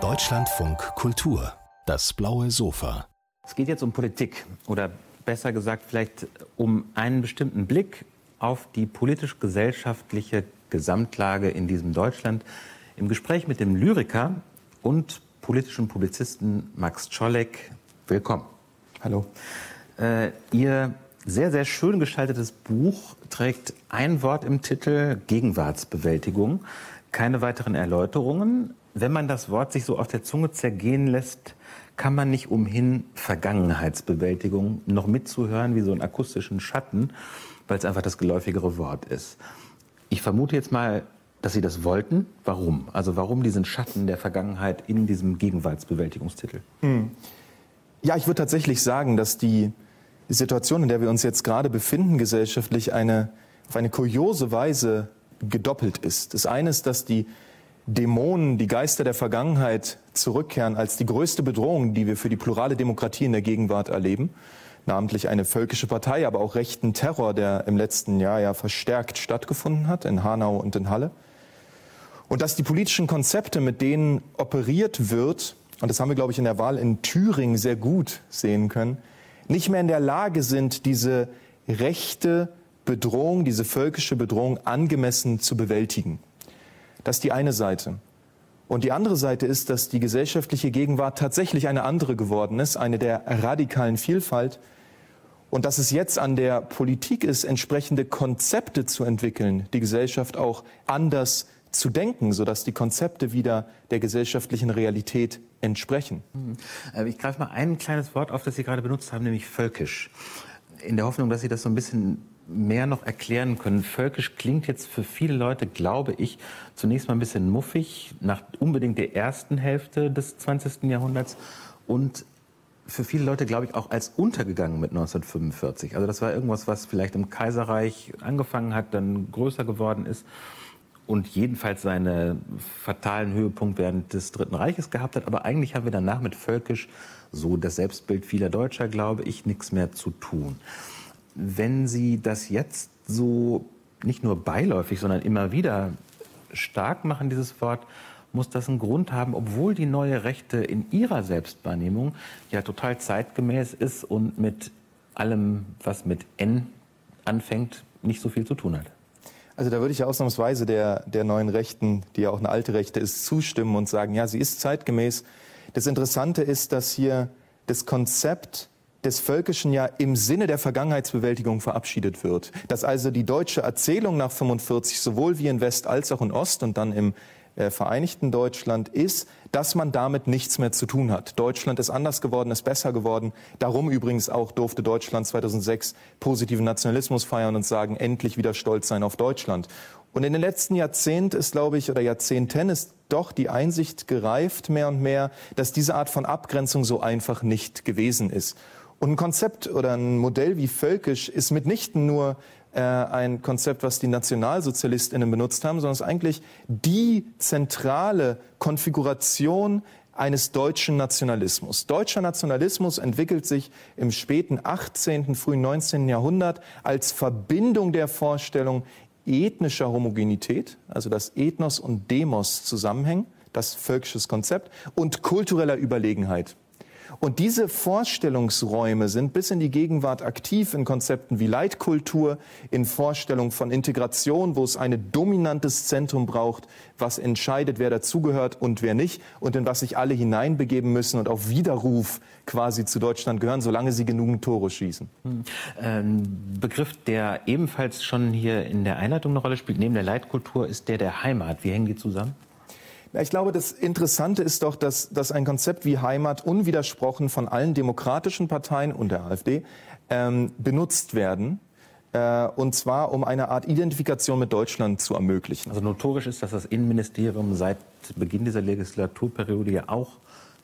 Deutschlandfunk Kultur, das blaue Sofa. Es geht jetzt um Politik oder besser gesagt vielleicht um einen bestimmten Blick auf die politisch-gesellschaftliche Gesamtlage in diesem Deutschland. Im Gespräch mit dem Lyriker und politischen Publizisten Max Czolek. Willkommen. Hallo. Äh, Ihr sehr, sehr schön gestaltetes Buch trägt ein Wort im Titel Gegenwartsbewältigung. Keine weiteren Erläuterungen. Wenn man das Wort sich so auf der Zunge zergehen lässt, kann man nicht umhin, Vergangenheitsbewältigung noch mitzuhören wie so einen akustischen Schatten, weil es einfach das geläufigere Wort ist. Ich vermute jetzt mal, dass Sie das wollten. Warum? Also warum diesen Schatten der Vergangenheit in diesem Gegenwartsbewältigungstitel? Hm. Ja, ich würde tatsächlich sagen, dass die Situation, in der wir uns jetzt gerade befinden, gesellschaftlich eine, auf eine kuriose Weise gedoppelt ist. Das eine ist, dass die Dämonen, die Geister der Vergangenheit zurückkehren als die größte Bedrohung, die wir für die plurale Demokratie in der Gegenwart erleben. Namentlich eine völkische Partei, aber auch rechten Terror, der im letzten Jahr ja verstärkt stattgefunden hat in Hanau und in Halle. Und dass die politischen Konzepte, mit denen operiert wird, und das haben wir, glaube ich, in der Wahl in Thüringen sehr gut sehen können, nicht mehr in der Lage sind, diese rechte Bedrohung, diese völkische Bedrohung angemessen zu bewältigen. Das ist die eine Seite. Und die andere Seite ist, dass die gesellschaftliche Gegenwart tatsächlich eine andere geworden ist, eine der radikalen Vielfalt. Und dass es jetzt an der Politik ist, entsprechende Konzepte zu entwickeln, die Gesellschaft auch anders zu denken, sodass die Konzepte wieder der gesellschaftlichen Realität entsprechen. Mhm. Äh, ich greife mal ein kleines Wort auf, das Sie gerade benutzt haben, nämlich völkisch. In der Hoffnung, dass Sie das so ein bisschen mehr noch erklären können. Völkisch klingt jetzt für viele Leute, glaube ich, zunächst mal ein bisschen muffig, nach unbedingt der ersten Hälfte des 20. Jahrhunderts und für viele Leute, glaube ich, auch als untergegangen mit 1945. Also das war irgendwas, was vielleicht im Kaiserreich angefangen hat, dann größer geworden ist und jedenfalls seine fatalen Höhepunkt während des Dritten Reiches gehabt hat. Aber eigentlich haben wir danach mit Völkisch, so das Selbstbild vieler Deutscher, glaube ich, nichts mehr zu tun wenn Sie das jetzt so nicht nur beiläufig, sondern immer wieder stark machen, dieses Wort, muss das einen Grund haben, obwohl die neue Rechte in ihrer Selbstwahrnehmung ja total zeitgemäß ist und mit allem, was mit N anfängt, nicht so viel zu tun hat. Also da würde ich ausnahmsweise der, der neuen Rechten, die ja auch eine alte Rechte ist, zustimmen und sagen, ja, sie ist zeitgemäß. Das Interessante ist, dass hier das Konzept des Völkischen ja im Sinne der Vergangenheitsbewältigung verabschiedet wird. Dass also die deutsche Erzählung nach 45 sowohl wie in West als auch in Ost und dann im äh, Vereinigten Deutschland ist, dass man damit nichts mehr zu tun hat. Deutschland ist anders geworden, ist besser geworden. Darum übrigens auch durfte Deutschland 2006 positiven Nationalismus feiern und sagen, endlich wieder stolz sein auf Deutschland. Und in den letzten Jahrzehnten ist, glaube ich, oder Jahrzehnten ist doch die Einsicht gereift mehr und mehr, dass diese Art von Abgrenzung so einfach nicht gewesen ist. Und ein Konzept oder ein Modell wie völkisch ist mitnichten nur äh, ein Konzept, was die Nationalsozialistinnen benutzt haben, sondern es ist eigentlich die zentrale Konfiguration eines deutschen Nationalismus. Deutscher Nationalismus entwickelt sich im späten 18., frühen 19. Jahrhundert als Verbindung der Vorstellung ethnischer Homogenität, also dass Ethnos und Demos zusammenhängen, das völkisches Konzept, und kultureller Überlegenheit. Und diese Vorstellungsräume sind bis in die Gegenwart aktiv in Konzepten wie Leitkultur, in Vorstellung von Integration, wo es ein dominantes Zentrum braucht, was entscheidet, wer dazugehört und wer nicht und in was sich alle hineinbegeben müssen und auf Widerruf quasi zu Deutschland gehören, solange sie genügend Tore schießen. Hm. Ein Begriff, der ebenfalls schon hier in der Einleitung eine Rolle spielt, neben der Leitkultur, ist der der Heimat. Wie hängen die zusammen? Ja, ich glaube, das Interessante ist doch, dass, dass ein Konzept wie Heimat unwidersprochen von allen demokratischen Parteien und der AfD ähm, benutzt werden. Äh, und zwar, um eine Art Identifikation mit Deutschland zu ermöglichen. Also notorisch ist, dass das Innenministerium seit Beginn dieser Legislaturperiode ja auch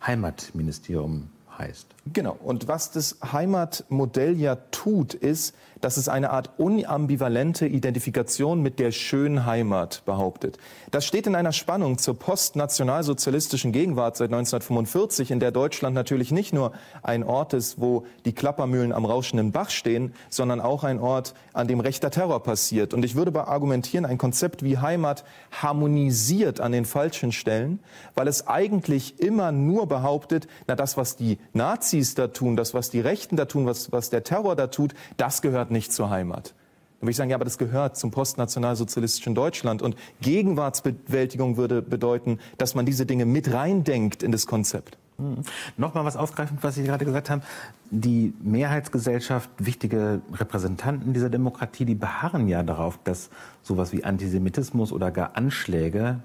Heimatministerium heißt. Genau. Und was das Heimatmodell ja tut, ist, dass es eine Art unambivalente Identifikation mit der schönen Heimat behauptet. Das steht in einer Spannung zur postnationalsozialistischen Gegenwart seit 1945, in der Deutschland natürlich nicht nur ein Ort ist, wo die Klappermühlen am rauschenden Bach stehen, sondern auch ein Ort, an dem rechter Terror passiert. Und ich würde argumentieren, ein Konzept wie Heimat harmonisiert an den falschen Stellen, weil es eigentlich immer nur behauptet, na das, was die Nazis da tun, das, was die Rechten da tun, was, was der Terror da tut, das gehört nicht zur Heimat. Dann würde ich sagen, ja, aber das gehört zum postnationalsozialistischen Deutschland. Und Gegenwartsbewältigung würde bedeuten, dass man diese Dinge mit reindenkt in das Konzept. Mhm. Nochmal was aufgreifend, was Sie gerade gesagt haben. Die Mehrheitsgesellschaft, wichtige Repräsentanten dieser Demokratie, die beharren ja darauf, dass sowas wie Antisemitismus oder gar Anschläge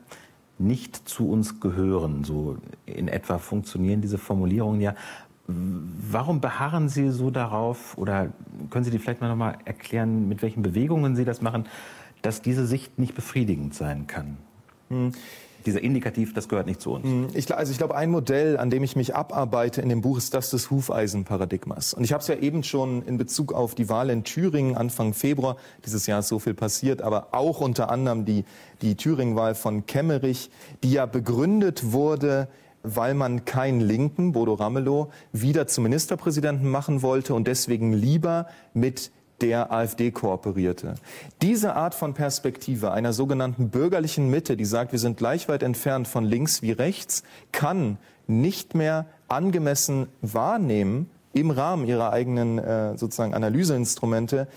nicht zu uns gehören. So in etwa funktionieren diese Formulierungen ja. Warum beharren Sie so darauf oder können Sie die vielleicht mal noch mal erklären, mit welchen Bewegungen Sie das machen, dass diese Sicht nicht befriedigend sein kann? Hm. Dieser Indikativ, das gehört nicht zu uns. Hm. Ich, also ich glaube, ein Modell, an dem ich mich abarbeite in dem Buch, ist das des Hufeisenparadigmas. Und ich habe es ja eben schon in Bezug auf die Wahl in Thüringen Anfang Februar, dieses Jahr ist so viel passiert, aber auch unter anderem die, die Thüringen-Wahl von Kemmerich, die ja begründet wurde weil man keinen Linken, Bodo Ramelow, wieder zum Ministerpräsidenten machen wollte und deswegen lieber mit der AfD kooperierte. Diese Art von Perspektive einer sogenannten bürgerlichen Mitte, die sagt, wir sind gleich weit entfernt von links wie rechts, kann nicht mehr angemessen wahrnehmen im Rahmen ihrer eigenen äh, sozusagen Analyseinstrumente,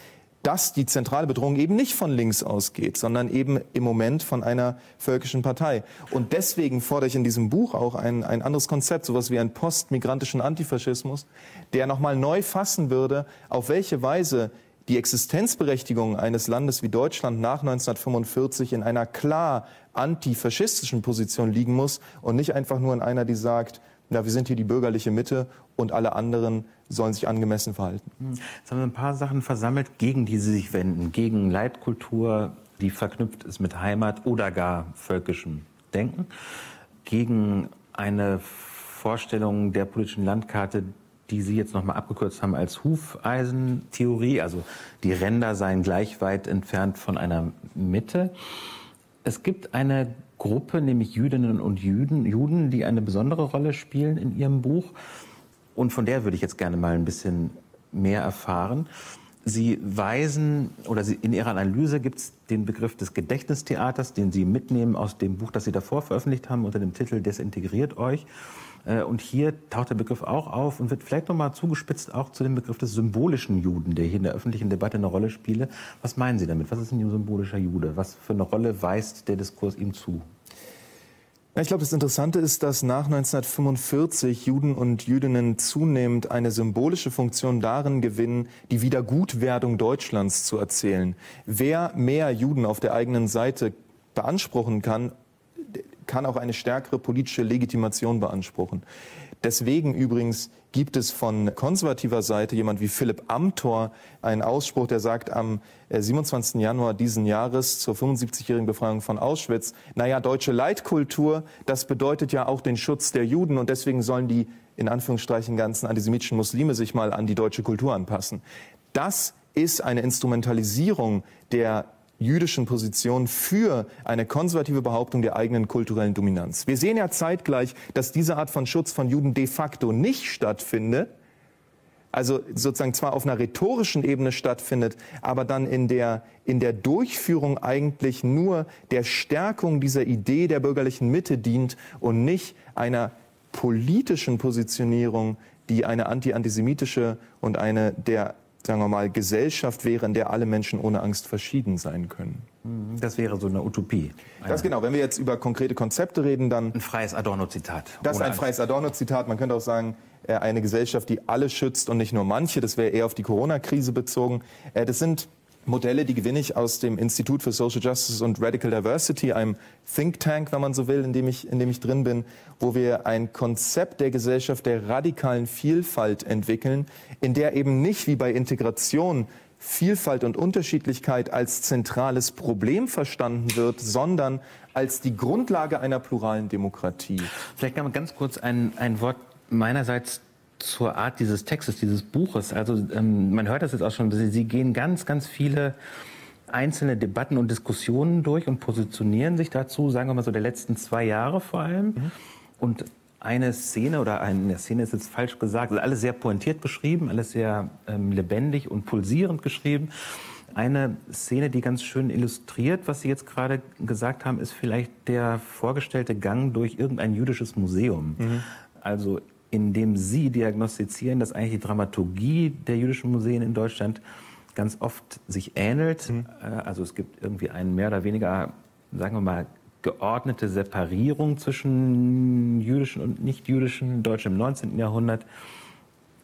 dass die zentrale Bedrohung eben nicht von links ausgeht, sondern eben im Moment von einer völkischen Partei. Und deswegen fordere ich in diesem Buch auch ein, ein anderes Konzept, sowas wie einen postmigrantischen Antifaschismus, der nochmal neu fassen würde, auf welche Weise die Existenzberechtigung eines Landes wie Deutschland nach 1945 in einer klar antifaschistischen Position liegen muss und nicht einfach nur in einer, die sagt, na, wir sind hier die bürgerliche Mitte und alle anderen sollen sich angemessen verhalten. Hm. Jetzt haben wir ein paar Sachen versammelt, gegen die Sie sich wenden. Gegen Leitkultur, die verknüpft ist mit Heimat oder gar völkischem Denken. Gegen eine Vorstellung der politischen Landkarte, die Sie jetzt nochmal abgekürzt haben als Hufeisentheorie. Also die Ränder seien gleich weit entfernt von einer Mitte. Es gibt eine Gruppe, nämlich Jüdinnen und Juden, Juden, die eine besondere Rolle spielen in Ihrem Buch. Und von der würde ich jetzt gerne mal ein bisschen mehr erfahren. Sie weisen oder Sie, in Ihrer Analyse gibt es den Begriff des Gedächtnistheaters, den Sie mitnehmen aus dem Buch, das Sie davor veröffentlicht haben, unter dem Titel Desintegriert euch. Äh, und hier taucht der Begriff auch auf und wird vielleicht nochmal zugespitzt auch zu dem Begriff des symbolischen Juden, der hier in der öffentlichen Debatte eine Rolle spiele. Was meinen Sie damit? Was ist ein symbolischer Jude? Was für eine Rolle weist der Diskurs ihm zu? ich glaube, das Interessante ist, dass nach 1945 Juden und Jüdinnen zunehmend eine symbolische Funktion darin gewinnen, die Wiedergutwerdung Deutschlands zu erzählen. Wer mehr Juden auf der eigenen Seite beanspruchen kann, kann auch eine stärkere politische Legitimation beanspruchen. Deswegen übrigens gibt es von konservativer Seite jemand wie Philipp Amthor einen Ausspruch, der sagt am 27. Äh, Januar diesen Jahres zur 75-jährigen Befreiung von Auschwitz, naja, deutsche Leitkultur, das bedeutet ja auch den Schutz der Juden und deswegen sollen die in Anführungsstrichen ganzen antisemitischen Muslime sich mal an die deutsche Kultur anpassen. Das ist eine Instrumentalisierung der jüdischen Position für eine konservative Behauptung der eigenen kulturellen Dominanz. Wir sehen ja zeitgleich, dass diese Art von Schutz von Juden de facto nicht stattfindet, also sozusagen zwar auf einer rhetorischen Ebene stattfindet, aber dann in der, in der Durchführung eigentlich nur der Stärkung dieser Idee der bürgerlichen Mitte dient und nicht einer politischen Positionierung, die eine anti-antisemitische und eine der sagen wir mal, Gesellschaft wäre, in der alle Menschen ohne Angst verschieden sein können. Mhm, das wäre so eine Utopie. Das genau. Wenn wir jetzt über konkrete Konzepte reden, dann. Ein freies Adorno-Zitat. Das ist ein freies Adorno-Zitat. Man könnte auch sagen, äh, eine Gesellschaft, die alle schützt und nicht nur manche. Das wäre eher auf die Corona-Krise bezogen. Äh, das sind Modelle, die gewinne ich aus dem Institut für Social Justice und Radical Diversity, einem Think Tank, wenn man so will, in dem ich, in dem ich drin bin, wo wir ein Konzept der Gesellschaft der radikalen Vielfalt entwickeln, in der eben nicht wie bei Integration Vielfalt und Unterschiedlichkeit als zentrales Problem verstanden wird, sondern als die Grundlage einer pluralen Demokratie. Vielleicht kann man ganz kurz ein, ein Wort meinerseits zur Art dieses Textes, dieses Buches. Also ähm, man hört das jetzt auch schon, Sie, gehen ganz, ganz viele einzelne Debatten und Diskussionen durch und positionieren sich dazu, sagen wir mal so der letzten zwei Jahre vor allem. Mhm. Und eine Szene oder eine Szene ist jetzt falsch gesagt, also alles sehr pointiert beschrieben, alles sehr ähm, lebendig und pulsierend geschrieben. Eine Szene, die ganz schön illustriert, was Sie jetzt gerade gesagt haben, ist vielleicht der vorgestellte Gang durch irgendein jüdisches Museum. Mhm. Also indem Sie diagnostizieren, dass eigentlich die Dramaturgie der jüdischen Museen in Deutschland ganz oft sich ähnelt. Mhm. Äh, also es gibt irgendwie einen mehr oder weniger, sagen wir mal, geordnete Separierung zwischen jüdischen und nicht-jüdischen Deutschen im 19. Jahrhundert.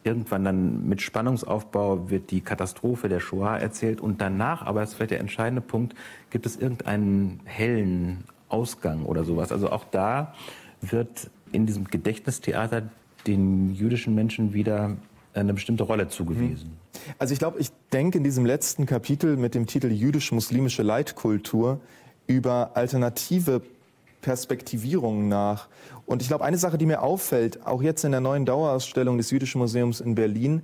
Irgendwann dann mit Spannungsaufbau wird die Katastrophe der Shoah erzählt und danach, aber das ist vielleicht der entscheidende Punkt, gibt es irgendeinen hellen Ausgang oder sowas. Also auch da wird in diesem Gedächtnistheater den jüdischen Menschen wieder eine bestimmte Rolle zugewiesen. Mhm. Also ich glaube, ich denke in diesem letzten Kapitel mit dem Titel Jüdisch-muslimische Leitkultur über alternative Perspektivierungen nach. Und ich glaube, eine Sache, die mir auffällt, auch jetzt in der neuen Dauerausstellung des Jüdischen Museums in Berlin,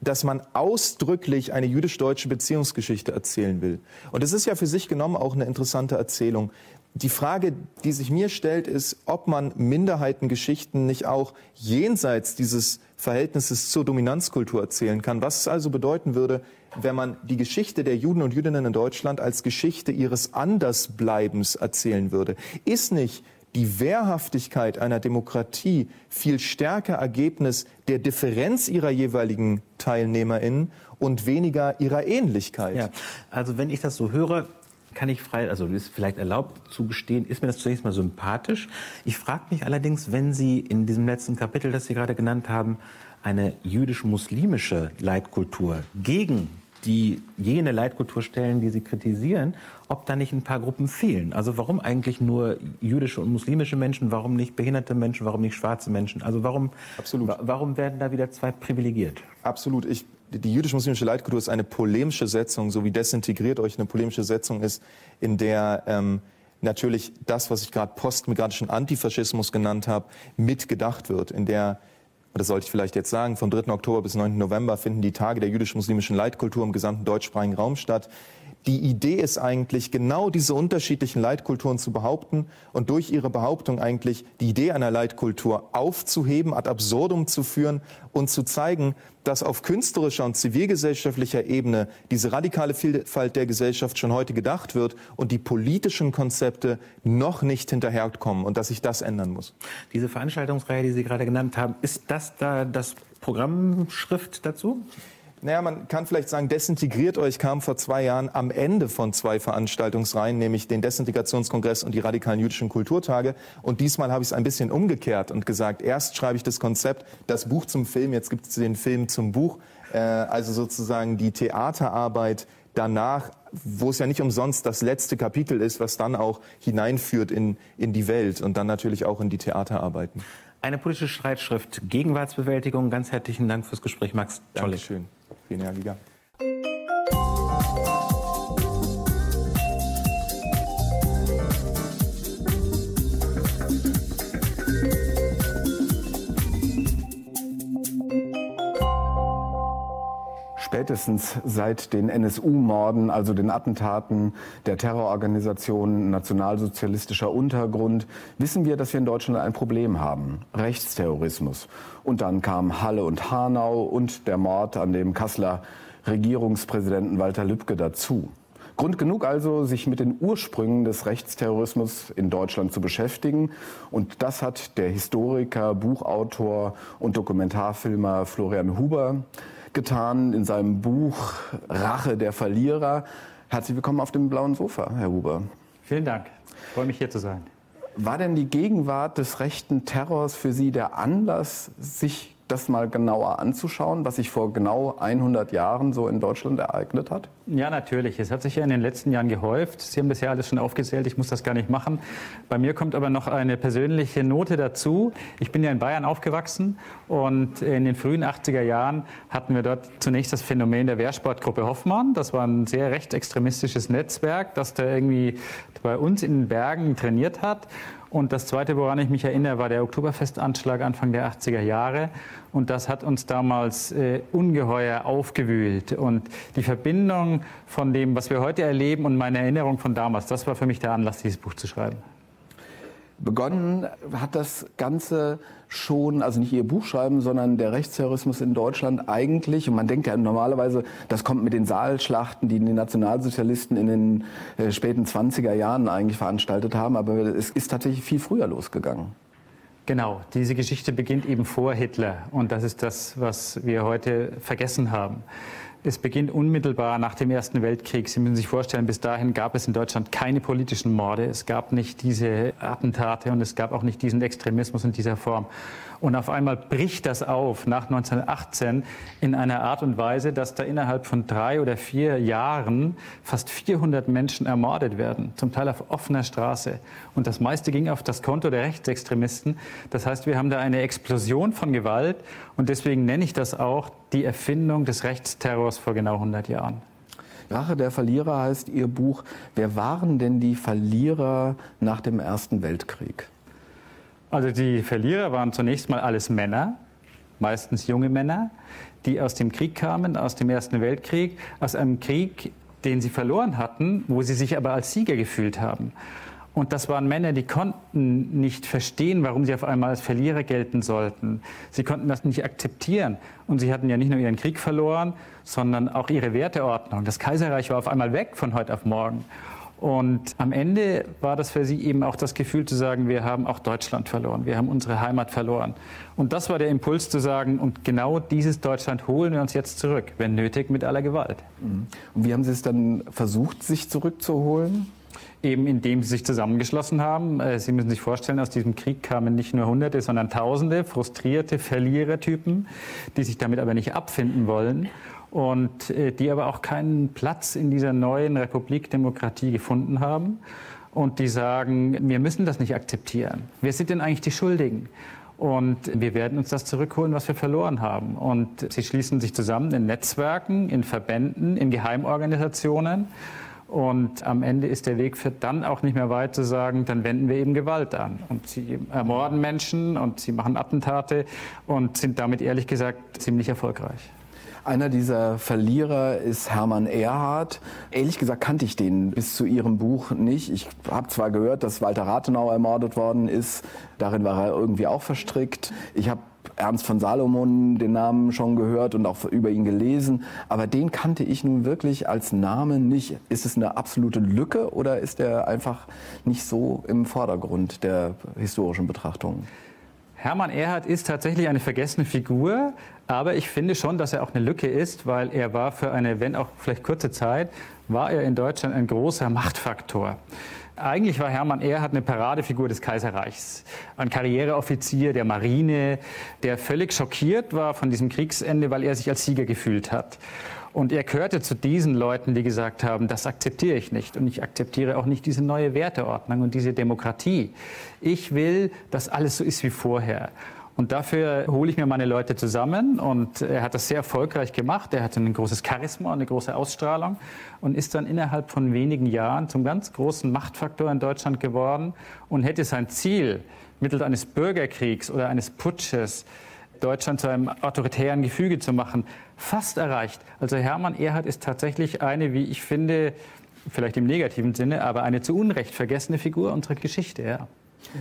dass man ausdrücklich eine jüdisch-deutsche Beziehungsgeschichte erzählen will. Und es ist ja für sich genommen auch eine interessante Erzählung. Die Frage, die sich mir stellt, ist, ob man Minderheitengeschichten nicht auch jenseits dieses Verhältnisses zur Dominanzkultur erzählen kann. Was es also bedeuten würde, wenn man die Geschichte der Juden und Jüdinnen in Deutschland als Geschichte ihres Andersbleibens erzählen würde. Ist nicht die Wehrhaftigkeit einer Demokratie viel stärker Ergebnis der Differenz ihrer jeweiligen TeilnehmerInnen und weniger ihrer Ähnlichkeit? Ja, also wenn ich das so höre, kann ich frei, also ist vielleicht erlaubt zu gestehen, ist mir das zunächst mal sympathisch. Ich frage mich allerdings, wenn Sie in diesem letzten Kapitel, das Sie gerade genannt haben, eine jüdisch-muslimische Leitkultur gegen die jene Leitkultur stellen, die Sie kritisieren, ob da nicht ein paar Gruppen fehlen. Also warum eigentlich nur jüdische und muslimische Menschen, warum nicht behinderte Menschen, warum nicht schwarze Menschen? Also warum, Absolut. warum werden da wieder zwei privilegiert? Absolut. Ich die jüdisch-muslimische Leitkultur ist eine polemische Setzung, so wie desintegriert euch eine polemische Setzung ist, in der ähm, natürlich das, was ich gerade postmigratischen Antifaschismus genannt habe, mitgedacht wird, in der das sollte ich vielleicht jetzt sagen, vom 3. Oktober bis 9. November finden die Tage der jüdisch-muslimischen Leitkultur im gesamten deutschsprachigen Raum statt. Die Idee ist eigentlich, genau diese unterschiedlichen Leitkulturen zu behaupten und durch ihre Behauptung eigentlich die Idee einer Leitkultur aufzuheben, ad absurdum zu führen und zu zeigen, dass auf künstlerischer und zivilgesellschaftlicher Ebene diese radikale Vielfalt der Gesellschaft schon heute gedacht wird und die politischen Konzepte noch nicht hinterherkommen und dass sich das ändern muss. Diese Veranstaltungsreihe, die Sie gerade genannt haben, ist das da das Programmschrift dazu? Naja, man kann vielleicht sagen, desintegriert euch kam vor zwei Jahren am Ende von zwei Veranstaltungsreihen, nämlich den Desintegrationskongress und die radikalen jüdischen Kulturtage. Und diesmal habe ich es ein bisschen umgekehrt und gesagt, erst schreibe ich das Konzept, das Buch zum Film, jetzt gibt es den Film zum Buch. Äh, also sozusagen die Theaterarbeit danach, wo es ja nicht umsonst das letzte Kapitel ist, was dann auch hineinführt in, in die Welt und dann natürlich auch in die Theaterarbeiten. Eine politische Streitschrift, Gegenwartsbewältigung. Ganz herzlichen Dank fürs Gespräch, Max. Dankeschön. Vielen Dank. Spätestens seit den NSU-Morden, also den Attentaten der Terrororganisation Nationalsozialistischer Untergrund, wissen wir, dass wir in Deutschland ein Problem haben. Rechtsterrorismus. Und dann kamen Halle und Hanau und der Mord an dem Kasseler Regierungspräsidenten Walter Lübcke dazu. Grund genug also, sich mit den Ursprüngen des Rechtsterrorismus in Deutschland zu beschäftigen. Und das hat der Historiker, Buchautor und Dokumentarfilmer Florian Huber getan in seinem Buch Rache der Verlierer. Herzlich willkommen auf dem blauen Sofa, Herr Huber. Vielen Dank. Ich freue mich hier zu sein. War denn die Gegenwart des rechten Terrors für Sie der Anlass, sich das mal genauer anzuschauen, was sich vor genau 100 Jahren so in Deutschland ereignet hat? Ja, natürlich. Es hat sich ja in den letzten Jahren gehäuft. Sie haben ja alles schon aufgezählt. Ich muss das gar nicht machen. Bei mir kommt aber noch eine persönliche Note dazu. Ich bin ja in Bayern aufgewachsen und in den frühen 80er Jahren hatten wir dort zunächst das Phänomen der Wehrsportgruppe Hoffmann. Das war ein sehr rechtsextremistisches Netzwerk, das da irgendwie bei uns in den Bergen trainiert hat. Und das Zweite, woran ich mich erinnere, war der Oktoberfestanschlag Anfang der 80er Jahre. Und das hat uns damals äh, ungeheuer aufgewühlt. Und die Verbindung von dem, was wir heute erleben und meine Erinnerung von damals, das war für mich der Anlass, dieses Buch zu schreiben. Begonnen hat das Ganze schon, also nicht ihr Buch schreiben, sondern der Rechtsterrorismus in Deutschland eigentlich, und man denkt ja normalerweise, das kommt mit den Saalschlachten, die die Nationalsozialisten in den äh, späten 20er Jahren eigentlich veranstaltet haben, aber es ist tatsächlich viel früher losgegangen. Genau, diese Geschichte beginnt eben vor Hitler und das ist das, was wir heute vergessen haben. Es beginnt unmittelbar nach dem Ersten Weltkrieg. Sie müssen sich vorstellen, bis dahin gab es in Deutschland keine politischen Morde. Es gab nicht diese Attentate und es gab auch nicht diesen Extremismus in dieser Form. Und auf einmal bricht das auf nach 1918 in einer Art und Weise, dass da innerhalb von drei oder vier Jahren fast 400 Menschen ermordet werden, zum Teil auf offener Straße. Und das meiste ging auf das Konto der Rechtsextremisten. Das heißt, wir haben da eine Explosion von Gewalt und deswegen nenne ich das auch die Erfindung des Rechtsterrors vor genau 100 Jahren. Rache der Verlierer heißt Ihr Buch. Wer waren denn die Verlierer nach dem Ersten Weltkrieg? Also die Verlierer waren zunächst mal alles Männer, meistens junge Männer, die aus dem Krieg kamen, aus dem Ersten Weltkrieg, aus einem Krieg, den sie verloren hatten, wo sie sich aber als Sieger gefühlt haben. Und das waren Männer, die konnten nicht verstehen, warum sie auf einmal als Verlierer gelten sollten. Sie konnten das nicht akzeptieren. Und sie hatten ja nicht nur ihren Krieg verloren, sondern auch ihre Werteordnung. Das Kaiserreich war auf einmal weg von heute auf morgen. Und am Ende war das für sie eben auch das Gefühl zu sagen, wir haben auch Deutschland verloren, wir haben unsere Heimat verloren. Und das war der Impuls zu sagen, und genau dieses Deutschland holen wir uns jetzt zurück, wenn nötig mit aller Gewalt. Mhm. Und wie haben Sie es dann versucht, sich zurückzuholen? Eben indem sie sich zusammengeschlossen haben. Äh, sie müssen sich vorstellen, aus diesem Krieg kamen nicht nur Hunderte, sondern Tausende frustrierte Verlierertypen, die sich damit aber nicht abfinden wollen und äh, die aber auch keinen Platz in dieser neuen Republik Demokratie gefunden haben und die sagen, wir müssen das nicht akzeptieren. Wer sind denn eigentlich die Schuldigen? Und wir werden uns das zurückholen, was wir verloren haben. Und sie schließen sich zusammen in Netzwerken, in Verbänden, in Geheimorganisationen. Und am Ende ist der Weg für dann auch nicht mehr weit zu sagen, dann wenden wir eben Gewalt an. Und sie ermorden Menschen und sie machen Attentate und sind damit ehrlich gesagt ziemlich erfolgreich. Einer dieser Verlierer ist Hermann Erhard. Ehrlich gesagt kannte ich den bis zu Ihrem Buch nicht. Ich habe zwar gehört, dass Walter Rathenau ermordet worden ist. Darin war er irgendwie auch verstrickt. Ich habe Ernst von Salomon den Namen schon gehört und auch über ihn gelesen, aber den kannte ich nun wirklich als Namen nicht. Ist es eine absolute Lücke oder ist er einfach nicht so im Vordergrund der historischen Betrachtung? Hermann Erhard ist tatsächlich eine vergessene Figur, aber ich finde schon, dass er auch eine Lücke ist, weil er war für eine, wenn auch vielleicht kurze Zeit, war er in Deutschland ein großer Machtfaktor. Eigentlich war Hermann Erhard eine Paradefigur des Kaiserreichs. Ein Karriereoffizier der Marine, der völlig schockiert war von diesem Kriegsende, weil er sich als Sieger gefühlt hat. Und er gehörte zu diesen Leuten, die gesagt haben, das akzeptiere ich nicht. Und ich akzeptiere auch nicht diese neue Werteordnung und diese Demokratie. Ich will, dass alles so ist wie vorher. Und dafür hole ich mir meine Leute zusammen und er hat das sehr erfolgreich gemacht. Er hatte ein großes Charisma, eine große Ausstrahlung und ist dann innerhalb von wenigen Jahren zum ganz großen Machtfaktor in Deutschland geworden und hätte sein Ziel mittels eines Bürgerkriegs oder eines Putsches Deutschland zu einem autoritären Gefüge zu machen, fast erreicht. Also Hermann Erhard ist tatsächlich eine, wie ich finde, vielleicht im negativen Sinne, aber eine zu Unrecht vergessene Figur unserer Geschichte. Ja.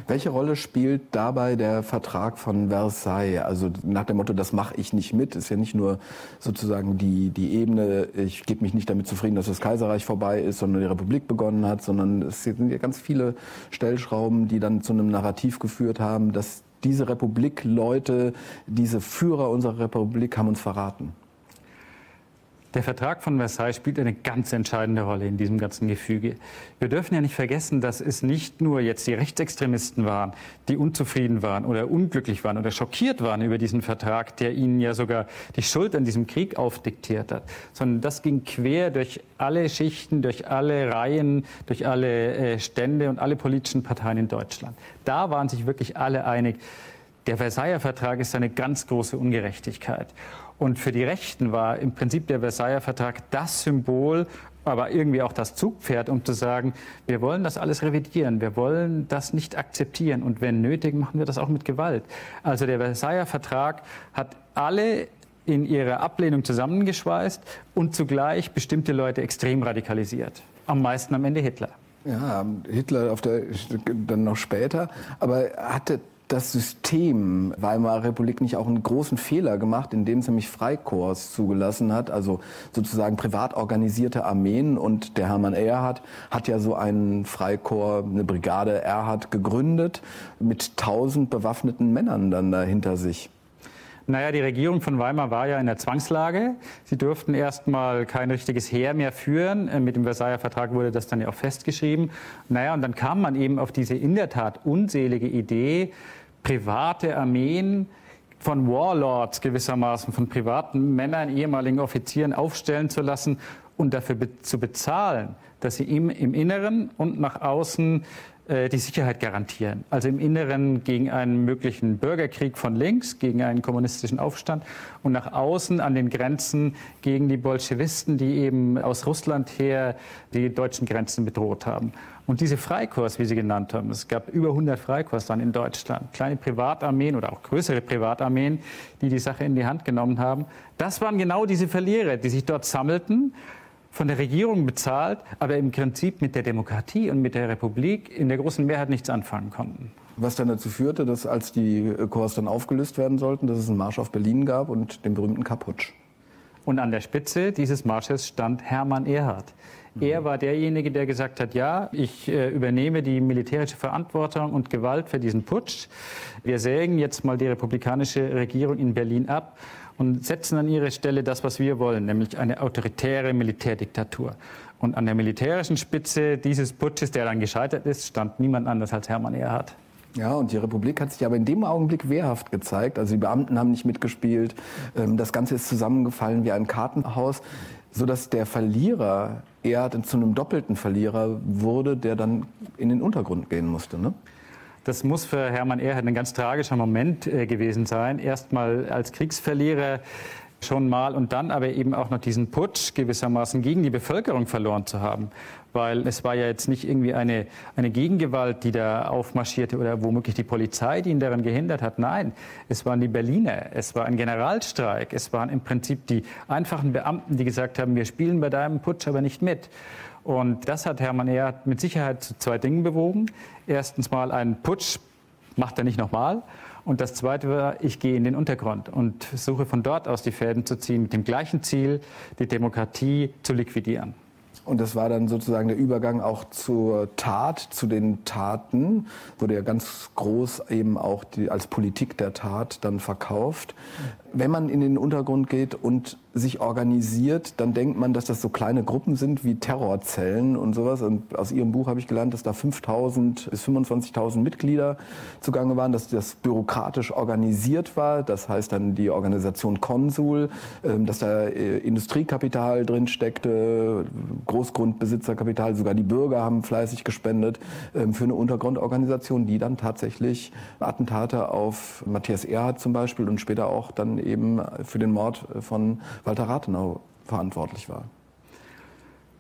Welche Rolle spielt dabei der Vertrag von Versailles? Also nach dem Motto, das mache ich nicht mit, ist ja nicht nur sozusagen die, die Ebene, ich gebe mich nicht damit zufrieden, dass das Kaiserreich vorbei ist, sondern die Republik begonnen hat, sondern es sind ja ganz viele Stellschrauben, die dann zu einem Narrativ geführt haben, dass diese Republik-Leute, diese Führer unserer Republik haben uns verraten. Der Vertrag von Versailles spielt eine ganz entscheidende Rolle in diesem ganzen Gefüge. Wir dürfen ja nicht vergessen, dass es nicht nur jetzt die Rechtsextremisten waren, die unzufrieden waren oder unglücklich waren oder schockiert waren über diesen Vertrag, der ihnen ja sogar die Schuld an diesem Krieg aufdiktiert hat, sondern das ging quer durch alle Schichten, durch alle Reihen, durch alle äh, Stände und alle politischen Parteien in Deutschland. Da waren sich wirklich alle einig, der Versailler Vertrag ist eine ganz große Ungerechtigkeit. Und für die Rechten war im Prinzip der Versailler Vertrag das Symbol, aber irgendwie auch das Zugpferd, um zu sagen, wir wollen das alles revidieren, wir wollen das nicht akzeptieren und wenn nötig, machen wir das auch mit Gewalt. Also der Versailler Vertrag hat alle in ihrer Ablehnung zusammengeschweißt und zugleich bestimmte Leute extrem radikalisiert. Am meisten am Ende Hitler. Ja, Hitler auf der, dann noch später. Aber hatte das System Weimarer Republik nicht auch einen großen Fehler gemacht, indem es nämlich Freikorps zugelassen hat, also sozusagen privat organisierte Armeen und der Hermann Erhard hat ja so einen Freikorps, eine Brigade Erhard gegründet mit tausend bewaffneten Männern dann dahinter sich. Naja, die Regierung von Weimar war ja in der Zwangslage. Sie durften erstmal kein richtiges Heer mehr führen. Äh, mit dem Versailler Vertrag wurde das dann ja auch festgeschrieben. Naja, und dann kam man eben auf diese in der Tat unselige Idee, private Armeen von Warlords gewissermaßen, von privaten Männern, ehemaligen Offizieren aufstellen zu lassen und dafür be zu bezahlen, dass sie im, im Inneren und nach außen die Sicherheit garantieren. Also im Inneren gegen einen möglichen Bürgerkrieg von links, gegen einen kommunistischen Aufstand und nach außen an den Grenzen gegen die Bolschewisten, die eben aus Russland her die deutschen Grenzen bedroht haben. Und diese Freikorps, wie Sie genannt haben, es gab über 100 Freikorps dann in Deutschland, kleine Privatarmeen oder auch größere Privatarmeen, die die Sache in die Hand genommen haben. Das waren genau diese Verlierer, die sich dort sammelten von der Regierung bezahlt, aber im Prinzip mit der Demokratie und mit der Republik in der großen Mehrheit nichts anfangen konnten. Was dann dazu führte, dass als die Korps dann aufgelöst werden sollten, dass es einen Marsch auf Berlin gab und den berühmten Kaputsch. Und an der Spitze dieses Marsches stand Hermann Erhard. Er war derjenige, der gesagt hat, ja, ich äh, übernehme die militärische Verantwortung und Gewalt für diesen Putsch. Wir sägen jetzt mal die republikanische Regierung in Berlin ab und setzen an ihre Stelle das, was wir wollen, nämlich eine autoritäre Militärdiktatur. Und an der militärischen Spitze dieses Putsches, der dann gescheitert ist, stand niemand anders als Hermann Erhard. Ja, und die Republik hat sich aber in dem Augenblick wehrhaft gezeigt. Also die Beamten haben nicht mitgespielt. Ähm, das Ganze ist zusammengefallen wie ein Kartenhaus, sodass der Verlierer Erhard zu einem doppelten Verlierer wurde, der dann in den Untergrund gehen musste. Ne? Das muss für Hermann Erhard ein ganz tragischer Moment äh, gewesen sein. Erstmal als Kriegsverlierer schon mal und dann aber eben auch noch diesen Putsch gewissermaßen gegen die Bevölkerung verloren zu haben. Weil es war ja jetzt nicht irgendwie eine, eine Gegengewalt, die da aufmarschierte oder womöglich die Polizei, die ihn daran gehindert hat. Nein, es waren die Berliner, es war ein Generalstreik, es waren im Prinzip die einfachen Beamten, die gesagt haben, wir spielen bei deinem Putsch aber nicht mit. Und das hat Hermann Ehrhardt mit Sicherheit zu zwei Dingen bewogen. Erstens mal einen Putsch macht er nicht nochmal. Und das Zweite war, ich gehe in den Untergrund und versuche von dort aus die Fäden zu ziehen mit dem gleichen Ziel, die Demokratie zu liquidieren. Und das war dann sozusagen der Übergang auch zur Tat, zu den Taten, wurde ja ganz groß eben auch die, als Politik der Tat dann verkauft. Wenn man in den Untergrund geht und sich organisiert, dann denkt man, dass das so kleine Gruppen sind wie Terrorzellen und sowas. Und aus Ihrem Buch habe ich gelernt, dass da 5.000 bis 25.000 Mitglieder zugange waren, dass das bürokratisch organisiert war. Das heißt dann die Organisation Konsul, ähm, dass da äh, Industriekapital drin steckte, Großgrundbesitzerkapital, sogar die Bürger haben fleißig gespendet ähm, für eine Untergrundorganisation, die dann tatsächlich Attentate auf Matthias Erhard zum Beispiel und später auch dann eben für den Mord von Walter Rathenau verantwortlich war.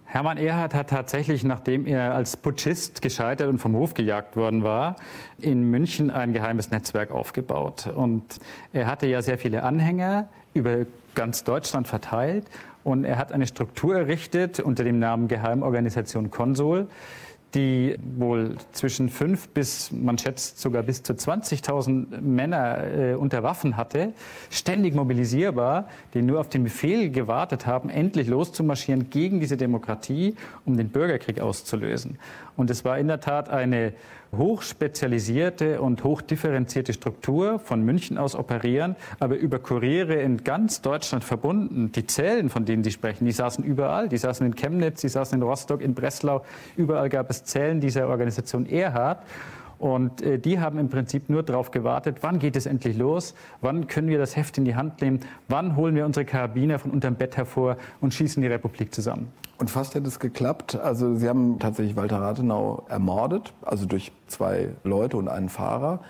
Hermann Erhard hat tatsächlich, nachdem er als Putschist gescheitert und vom Hof gejagt worden war, in München ein geheimes Netzwerk aufgebaut. Und er hatte ja sehr viele Anhänger über ganz Deutschland verteilt. Und er hat eine Struktur errichtet unter dem Namen Geheimorganisation Konsul, die wohl zwischen fünf bis, man schätzt sogar bis zu 20.000 Männer äh, unter Waffen hatte, ständig mobilisierbar, die nur auf den Befehl gewartet haben, endlich loszumarschieren gegen diese Demokratie, um den Bürgerkrieg auszulösen. Und es war in der Tat eine hochspezialisierte und hochdifferenzierte Struktur von München aus operieren, aber über Kuriere in ganz Deutschland verbunden. Die Zellen, von denen Sie sprechen, die saßen überall. Die saßen in Chemnitz, die saßen in Rostock, in Breslau. Überall gab es Zellen dieser Organisation Erhard. Und äh, die haben im Prinzip nur darauf gewartet, wann geht es endlich los, wann können wir das Heft in die Hand nehmen, wann holen wir unsere Karabiner von unterm Bett hervor und schießen die Republik zusammen. Und fast hätte es geklappt. Also Sie haben tatsächlich Walter Rathenau ermordet, also durch zwei Leute und einen Fahrer.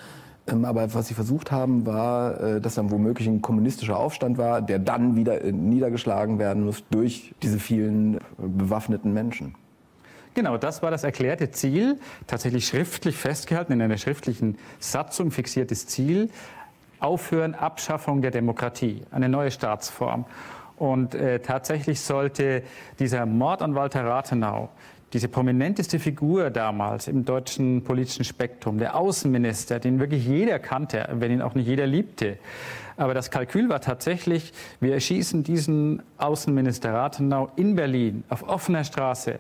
Ähm, aber was Sie versucht haben, war, äh, dass dann womöglich ein kommunistischer Aufstand war, der dann wieder äh, niedergeschlagen werden muss durch diese vielen bewaffneten Menschen. Genau, das war das erklärte Ziel, tatsächlich schriftlich festgehalten, in einer schriftlichen Satzung fixiertes Ziel. Aufhören, Abschaffung der Demokratie, eine neue Staatsform. Und äh, tatsächlich sollte dieser Mord an Walter Rathenau, diese prominenteste Figur damals im deutschen politischen Spektrum, der Außenminister, den wirklich jeder kannte, wenn ihn auch nicht jeder liebte. Aber das Kalkül war tatsächlich, wir erschießen diesen Außenminister Rathenau in Berlin auf offener Straße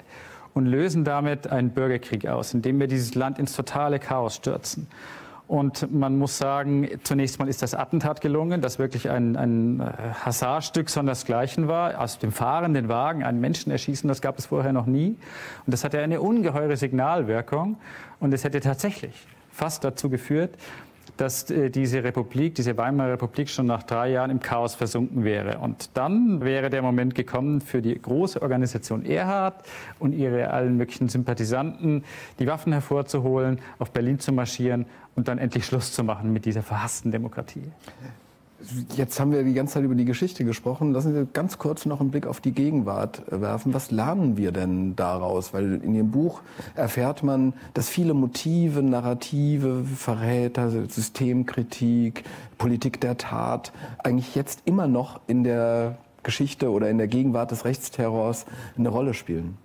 und lösen damit einen Bürgerkrieg aus, indem wir dieses Land ins totale Chaos stürzen. Und man muss sagen, zunächst mal ist das Attentat gelungen, das wirklich ein, ein äh, Hasardstück sondersgleichen war. Aus dem fahrenden Wagen einen Menschen erschießen, das gab es vorher noch nie. Und das hatte eine ungeheure Signalwirkung. Und es hätte tatsächlich fast dazu geführt, dass äh, diese Republik, diese Weimarer Republik schon nach drei Jahren im Chaos versunken wäre. Und dann wäre der Moment gekommen für die große Organisation Erhard und ihre allen möglichen Sympathisanten, die Waffen hervorzuholen, auf Berlin zu marschieren und dann endlich Schluss zu machen mit dieser verhassten Demokratie. Jetzt haben wir die ganze Zeit über die Geschichte gesprochen. Lassen Sie ganz kurz noch einen Blick auf die Gegenwart werfen. Was lernen wir denn daraus? Weil in Ihrem Buch erfährt man, dass viele Motive, Narrative, Verräter, Systemkritik, Politik der Tat eigentlich jetzt immer noch in der Geschichte oder in der Gegenwart des Rechtsterrors eine Rolle spielen.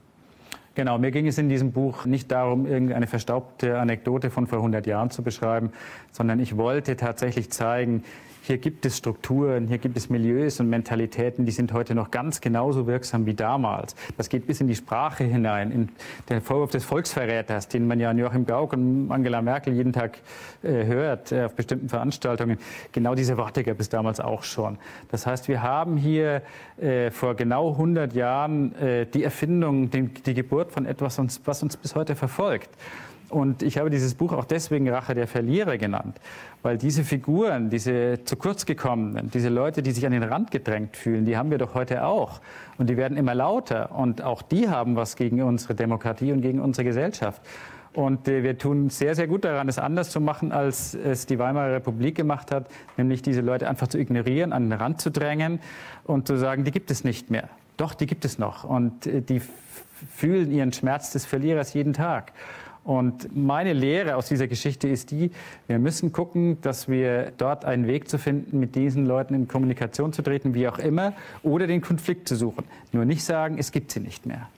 Genau, mir ging es in diesem Buch nicht darum, irgendeine verstaubte Anekdote von vor 100 Jahren zu beschreiben, sondern ich wollte tatsächlich zeigen, hier gibt es Strukturen, hier gibt es Milieus und Mentalitäten, die sind heute noch ganz genauso wirksam wie damals. Das geht bis in die Sprache hinein. In der Vorwurf des Volksverräters, den man ja an Joachim Gauck und Angela Merkel jeden Tag äh, hört äh, auf bestimmten Veranstaltungen. Genau diese Worte gab es damals auch schon. Das heißt, wir haben hier äh, vor genau 100 Jahren äh, die Erfindung, die, die Geburt von etwas, was uns bis heute verfolgt. Und ich habe dieses Buch auch deswegen Rache der Verlierer genannt, weil diese Figuren, diese zu kurz gekommenen, diese Leute, die sich an den Rand gedrängt fühlen, die haben wir doch heute auch. Und die werden immer lauter. Und auch die haben was gegen unsere Demokratie und gegen unsere Gesellschaft. Und äh, wir tun sehr, sehr gut daran, es anders zu machen, als es die Weimarer Republik gemacht hat, nämlich diese Leute einfach zu ignorieren, an den Rand zu drängen und zu sagen, die gibt es nicht mehr. Doch, die gibt es noch. Und äh, die fühlen ihren Schmerz des Verlierers jeden Tag. Und meine Lehre aus dieser Geschichte ist die, wir müssen gucken, dass wir dort einen Weg zu finden, mit diesen Leuten in Kommunikation zu treten, wie auch immer, oder den Konflikt zu suchen. Nur nicht sagen, es gibt sie nicht mehr.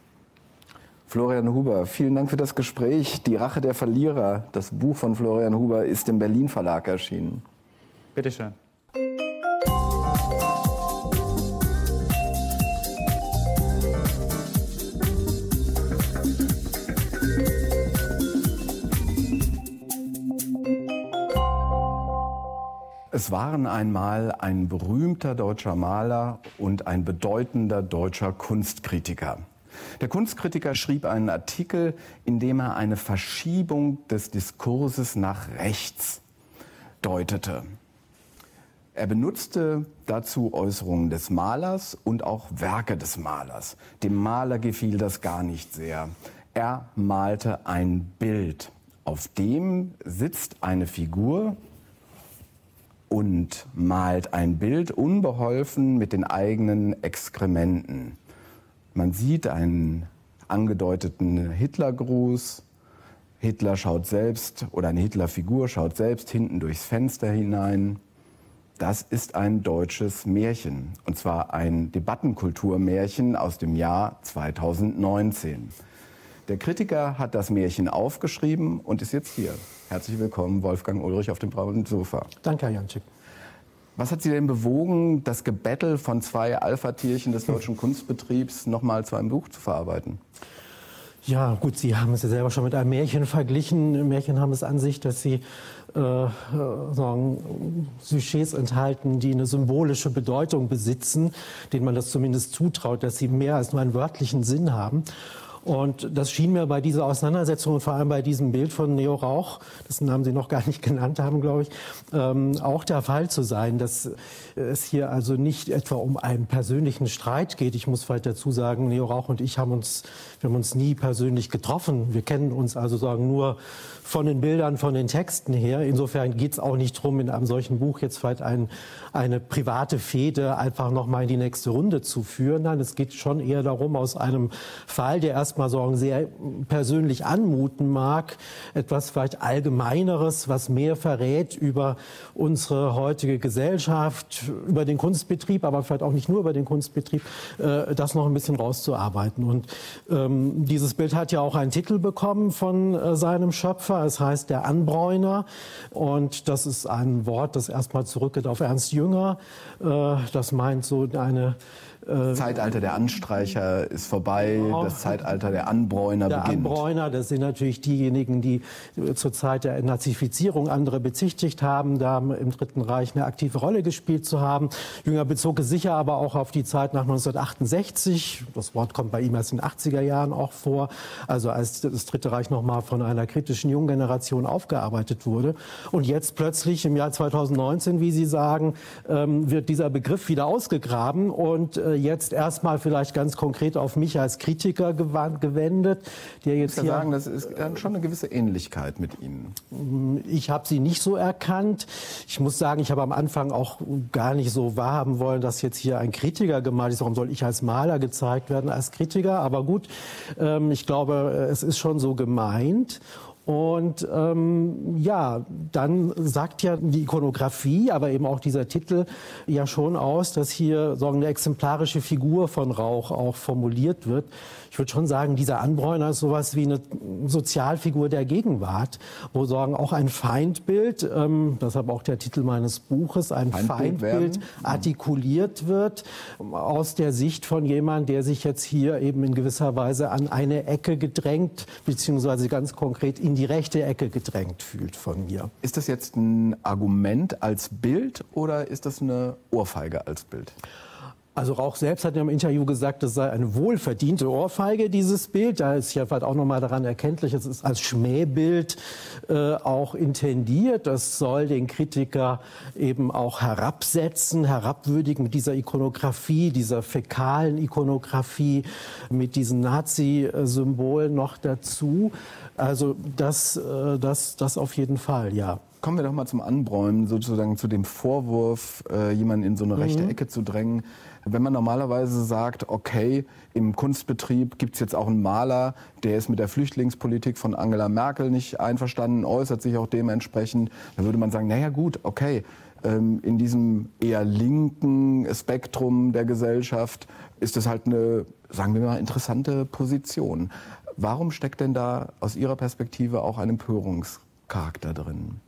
Florian Huber, vielen Dank für das Gespräch. Die Rache der Verlierer, das Buch von Florian Huber, ist im Berlin Verlag erschienen. Bitte Es waren einmal ein berühmter deutscher Maler und ein bedeutender deutscher Kunstkritiker. Der Kunstkritiker schrieb einen Artikel, in dem er eine Verschiebung des Diskurses nach rechts deutete. Er benutzte dazu Äußerungen des Malers und auch Werke des Malers. Dem Maler gefiel das gar nicht sehr. Er malte ein Bild. Auf dem sitzt eine Figur, und malt ein Bild unbeholfen mit den eigenen Exkrementen. Man sieht einen angedeuteten Hitlergruß. Hitler schaut selbst oder eine Hitlerfigur schaut selbst hinten durchs Fenster hinein. Das ist ein deutsches Märchen und zwar ein Debattenkulturmärchen aus dem Jahr 2019. Der Kritiker hat das Märchen aufgeschrieben und ist jetzt hier. Herzlich willkommen, Wolfgang Ulrich auf dem braunen Sofa. Danke, Herr Janczyk. Was hat Sie denn bewogen, das Gebettel von zwei Alpha-Tierchen des deutschen Kunstbetriebs nochmal zu einem Buch zu verarbeiten? Ja, gut, Sie haben es ja selber schon mit einem Märchen verglichen. Märchen haben es an sich, dass sie äh, äh, sagen, Sujets enthalten, die eine symbolische Bedeutung besitzen, denen man das zumindest zutraut, dass sie mehr als nur einen wörtlichen Sinn haben. Und das schien mir bei dieser Auseinandersetzung und vor allem bei diesem Bild von Neo Rauch, dessen Namen Sie noch gar nicht genannt haben, glaube ich, ähm, auch der Fall zu sein, dass es hier also nicht etwa um einen persönlichen Streit geht. Ich muss vielleicht dazu sagen, Neo Rauch und ich haben uns, wir haben uns nie persönlich getroffen. Wir kennen uns also sagen nur von den Bildern, von den Texten her. Insofern geht es auch nicht darum, in einem solchen Buch jetzt vielleicht ein, eine private Fehde einfach nochmal in die nächste Runde zu führen. Nein, es geht schon eher darum, aus einem Fall, der erstmal so sehr persönlich anmuten mag, etwas vielleicht Allgemeineres, was mehr verrät über unsere heutige Gesellschaft, über den Kunstbetrieb, aber vielleicht auch nicht nur über den Kunstbetrieb, äh, das noch ein bisschen rauszuarbeiten. Und ähm, dieses Bild hat ja auch einen Titel bekommen von äh, seinem Schöpfer. Es heißt der Anbräuner und das ist ein Wort, das erstmal zurückgeht auf Ernst Jünger. Äh, das meint so eine das Zeitalter der Anstreicher ist vorbei, genau. das Zeitalter der Anbräuner der beginnt. Anbräuner, das sind natürlich diejenigen, die zur Zeit der Nazifizierung andere bezichtigt haben, da im Dritten Reich eine aktive Rolle gespielt zu haben. Jünger bezog es sicher aber auch auf die Zeit nach 1968. Das Wort kommt bei ihm erst in den 80er Jahren auch vor, also als das Dritte Reich nochmal von einer kritischen jungen Generation aufgearbeitet wurde. Und jetzt plötzlich im Jahr 2019, wie Sie sagen, ähm, wird dieser Begriff wieder ausgegraben und äh, jetzt erstmal vielleicht ganz konkret auf mich als Kritiker gewendet, der jetzt ich hier sagen, das ist schon eine gewisse Ähnlichkeit mit Ihnen. Ich habe sie nicht so erkannt. Ich muss sagen, ich habe am Anfang auch gar nicht so wahrhaben wollen, dass jetzt hier ein Kritiker gemalt ist. Warum soll ich als Maler gezeigt werden als Kritiker? Aber gut, ähm, ich glaube, es ist schon so gemeint. Und ähm, ja, dann sagt ja die Ikonografie, aber eben auch dieser Titel ja schon aus, dass hier so eine exemplarische Figur von Rauch auch formuliert wird ich würde schon sagen, dieser Anbräuner ist sowas wie eine Sozialfigur der Gegenwart, wo sagen auch ein Feindbild, ähm, deshalb auch der Titel meines Buches, ein Feindbild, Feindbild artikuliert wird aus der Sicht von jemand, der sich jetzt hier eben in gewisser Weise an eine Ecke gedrängt, beziehungsweise ganz konkret in die rechte Ecke gedrängt fühlt von mir. Ist das jetzt ein Argument als Bild oder ist das eine Ohrfeige als Bild? Also Rauch selbst hat ja im Interview gesagt, es sei eine wohlverdiente Ohrfeige, dieses Bild. Da ist ja vielleicht auch nochmal daran erkenntlich, es ist als Schmähbild äh, auch intendiert. Das soll den Kritiker eben auch herabsetzen, herabwürdigen mit dieser Ikonografie, dieser fäkalen Ikonografie, mit diesen Nazi-Symbolen noch dazu. Also das, äh, das, das auf jeden Fall, ja. Kommen wir doch mal zum Anbräumen, sozusagen zu dem Vorwurf, äh, jemanden in so eine rechte mhm. Ecke zu drängen. Wenn man normalerweise sagt, okay, im Kunstbetrieb gibt es jetzt auch einen Maler, der ist mit der Flüchtlingspolitik von Angela Merkel nicht einverstanden, äußert sich auch dementsprechend, dann würde man sagen, naja gut, okay, ähm, in diesem eher linken Spektrum der Gesellschaft ist es halt eine, sagen wir mal, interessante Position. Warum steckt denn da aus Ihrer Perspektive auch ein Empörungscharakter drin?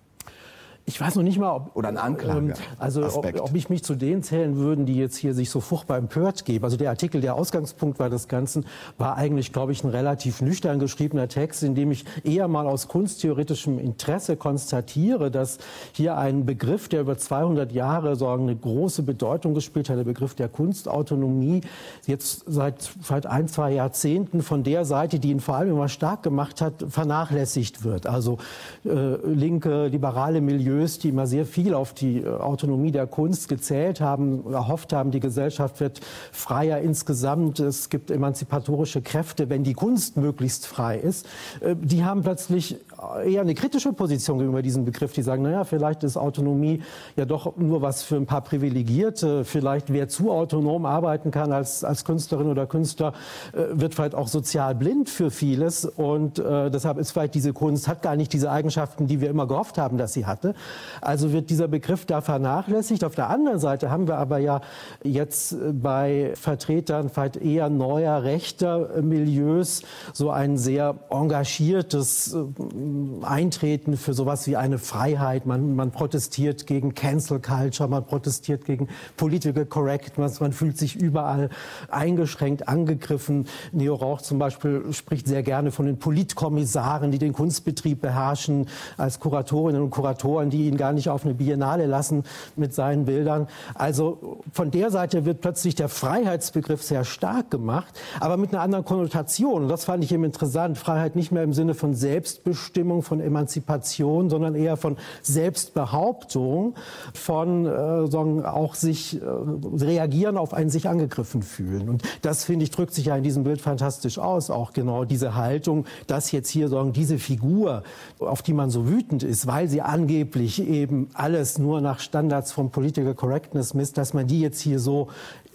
Ich weiß noch nicht mal, ob oder ein Anklage. Ähm, also ob, ob, ich mich zu denen zählen würden, die jetzt hier sich so furchtbar empört geben. Also der Artikel, der Ausgangspunkt war des Ganzen, war eigentlich, glaube ich, ein relativ nüchtern geschriebener Text, in dem ich eher mal aus kunsttheoretischem Interesse konstatiere, dass hier ein Begriff, der über 200 Jahre so eine große Bedeutung gespielt hat, der Begriff der Kunstautonomie, jetzt seit, seit ein, zwei Jahrzehnten von der Seite, die ihn vor allem immer stark gemacht hat, vernachlässigt wird. Also äh, linke, liberale Milieu Milieus, die immer sehr viel auf die äh, Autonomie der Kunst gezählt haben, erhofft haben, die Gesellschaft wird freier insgesamt, es gibt emanzipatorische Kräfte, wenn die Kunst möglichst frei ist, äh, die haben plötzlich eher eine kritische Position gegenüber diesem Begriff. Die sagen, naja, vielleicht ist Autonomie ja doch nur was für ein paar Privilegierte. Vielleicht wer zu autonom arbeiten kann als, als Künstlerin oder Künstler, äh, wird vielleicht auch sozial blind für vieles. Und äh, deshalb ist vielleicht diese Kunst, hat gar nicht diese Eigenschaften, die wir immer gehofft haben, dass sie hatte. Also wird dieser Begriff da vernachlässigt. Auf der anderen Seite haben wir aber ja jetzt bei Vertretern vielleicht eher neuer rechter Milieus so ein sehr engagiertes äh, Eintreten für sowas wie eine Freiheit. Man, man protestiert gegen Cancel Culture, man protestiert gegen Political Correctness, man fühlt sich überall eingeschränkt, angegriffen. Neo Rauch zum Beispiel spricht sehr gerne von den Politkommissaren, die den Kunstbetrieb beherrschen, als Kuratorinnen und Kuratoren, die ihn gar nicht auf eine Biennale lassen mit seinen Bildern. Also von der Seite wird plötzlich der Freiheitsbegriff sehr stark gemacht, aber mit einer anderen Konnotation. Und das fand ich eben interessant. Freiheit nicht mehr im Sinne von Selbstbestimmung, von Emanzipation, sondern eher von Selbstbehauptung, von äh, sagen, auch sich äh, reagieren auf ein sich angegriffen fühlen. Und das, finde ich, drückt sich ja in diesem Bild fantastisch aus. Auch genau diese Haltung, dass jetzt hier sagen, diese Figur, auf die man so wütend ist, weil sie angeblich eben alles nur nach Standards von Political Correctness misst, dass man die jetzt hier so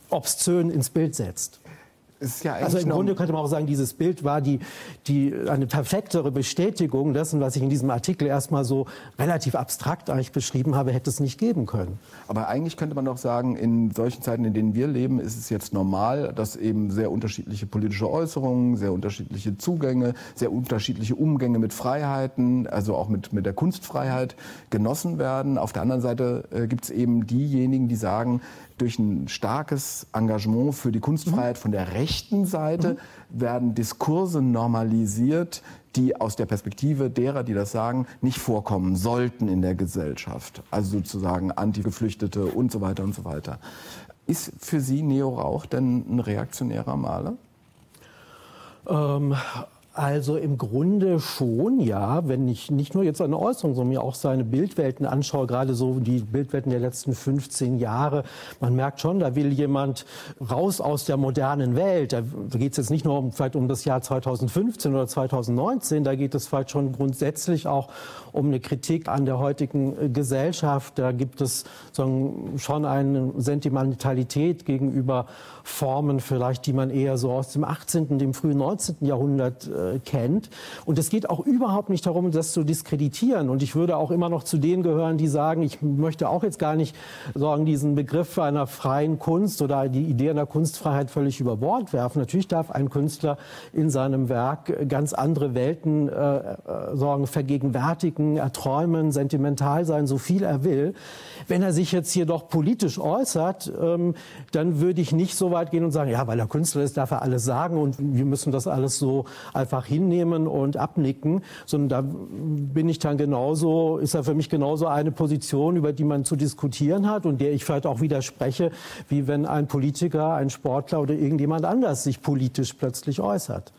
obszön ins Bild setzt. Ja also im Grunde könnte man auch sagen, dieses Bild war die, die, eine perfektere Bestätigung dessen, was ich in diesem Artikel erstmal so relativ abstrakt eigentlich beschrieben habe, hätte es nicht geben können. Aber eigentlich könnte man doch sagen, in solchen Zeiten, in denen wir leben, ist es jetzt normal, dass eben sehr unterschiedliche politische Äußerungen, sehr unterschiedliche Zugänge, sehr unterschiedliche Umgänge mit Freiheiten, also auch mit, mit der Kunstfreiheit genossen werden. Auf der anderen Seite äh, gibt es eben diejenigen, die sagen, durch ein starkes Engagement für die Kunstfreiheit von der rechten Seite mhm. werden Diskurse normalisiert, die aus der Perspektive derer, die das sagen, nicht vorkommen sollten in der Gesellschaft. Also sozusagen Antigeflüchtete und so weiter und so weiter. Ist für Sie Neo Rauch denn ein reaktionärer Maler? Ähm, also im Grunde schon, ja, wenn ich nicht nur jetzt seine Äußerungen, sondern mir auch seine Bildwelten anschaue, gerade so die Bildwelten der letzten 15 Jahre, man merkt schon, da will jemand raus aus der modernen Welt. Da geht es jetzt nicht nur um, vielleicht um das Jahr 2015 oder 2019, da geht es vielleicht schon grundsätzlich auch um eine Kritik an der heutigen äh, Gesellschaft. Da gibt es schon eine Sentimentalität gegenüber Formen vielleicht, die man eher so aus dem 18., dem frühen 19. Jahrhundert äh, kennt. Und es geht auch überhaupt nicht darum, das zu diskreditieren. Und ich würde auch immer noch zu denen gehören, die sagen, ich möchte auch jetzt gar nicht sagen, diesen Begriff einer freien Kunst oder die Idee einer Kunstfreiheit völlig über Bord werfen. Natürlich darf ein Künstler in seinem Werk ganz andere Welten äh, äh sagen, vergegenwärtigen, erträumen, sentimental sein, so viel er will. Wenn er sich jetzt hier doch politisch äußert, ähm, dann würde ich nicht so weit gehen und sagen, ja, weil er Künstler ist, darf er alles sagen und wir müssen das alles so einfach hinnehmen und abnicken, sondern da bin ich dann genauso, ist er für mich genauso eine Position, über die man zu diskutieren hat und der ich vielleicht auch widerspreche, wie wenn ein Politiker, ein Sportler oder irgendjemand anders sich politisch plötzlich äußert.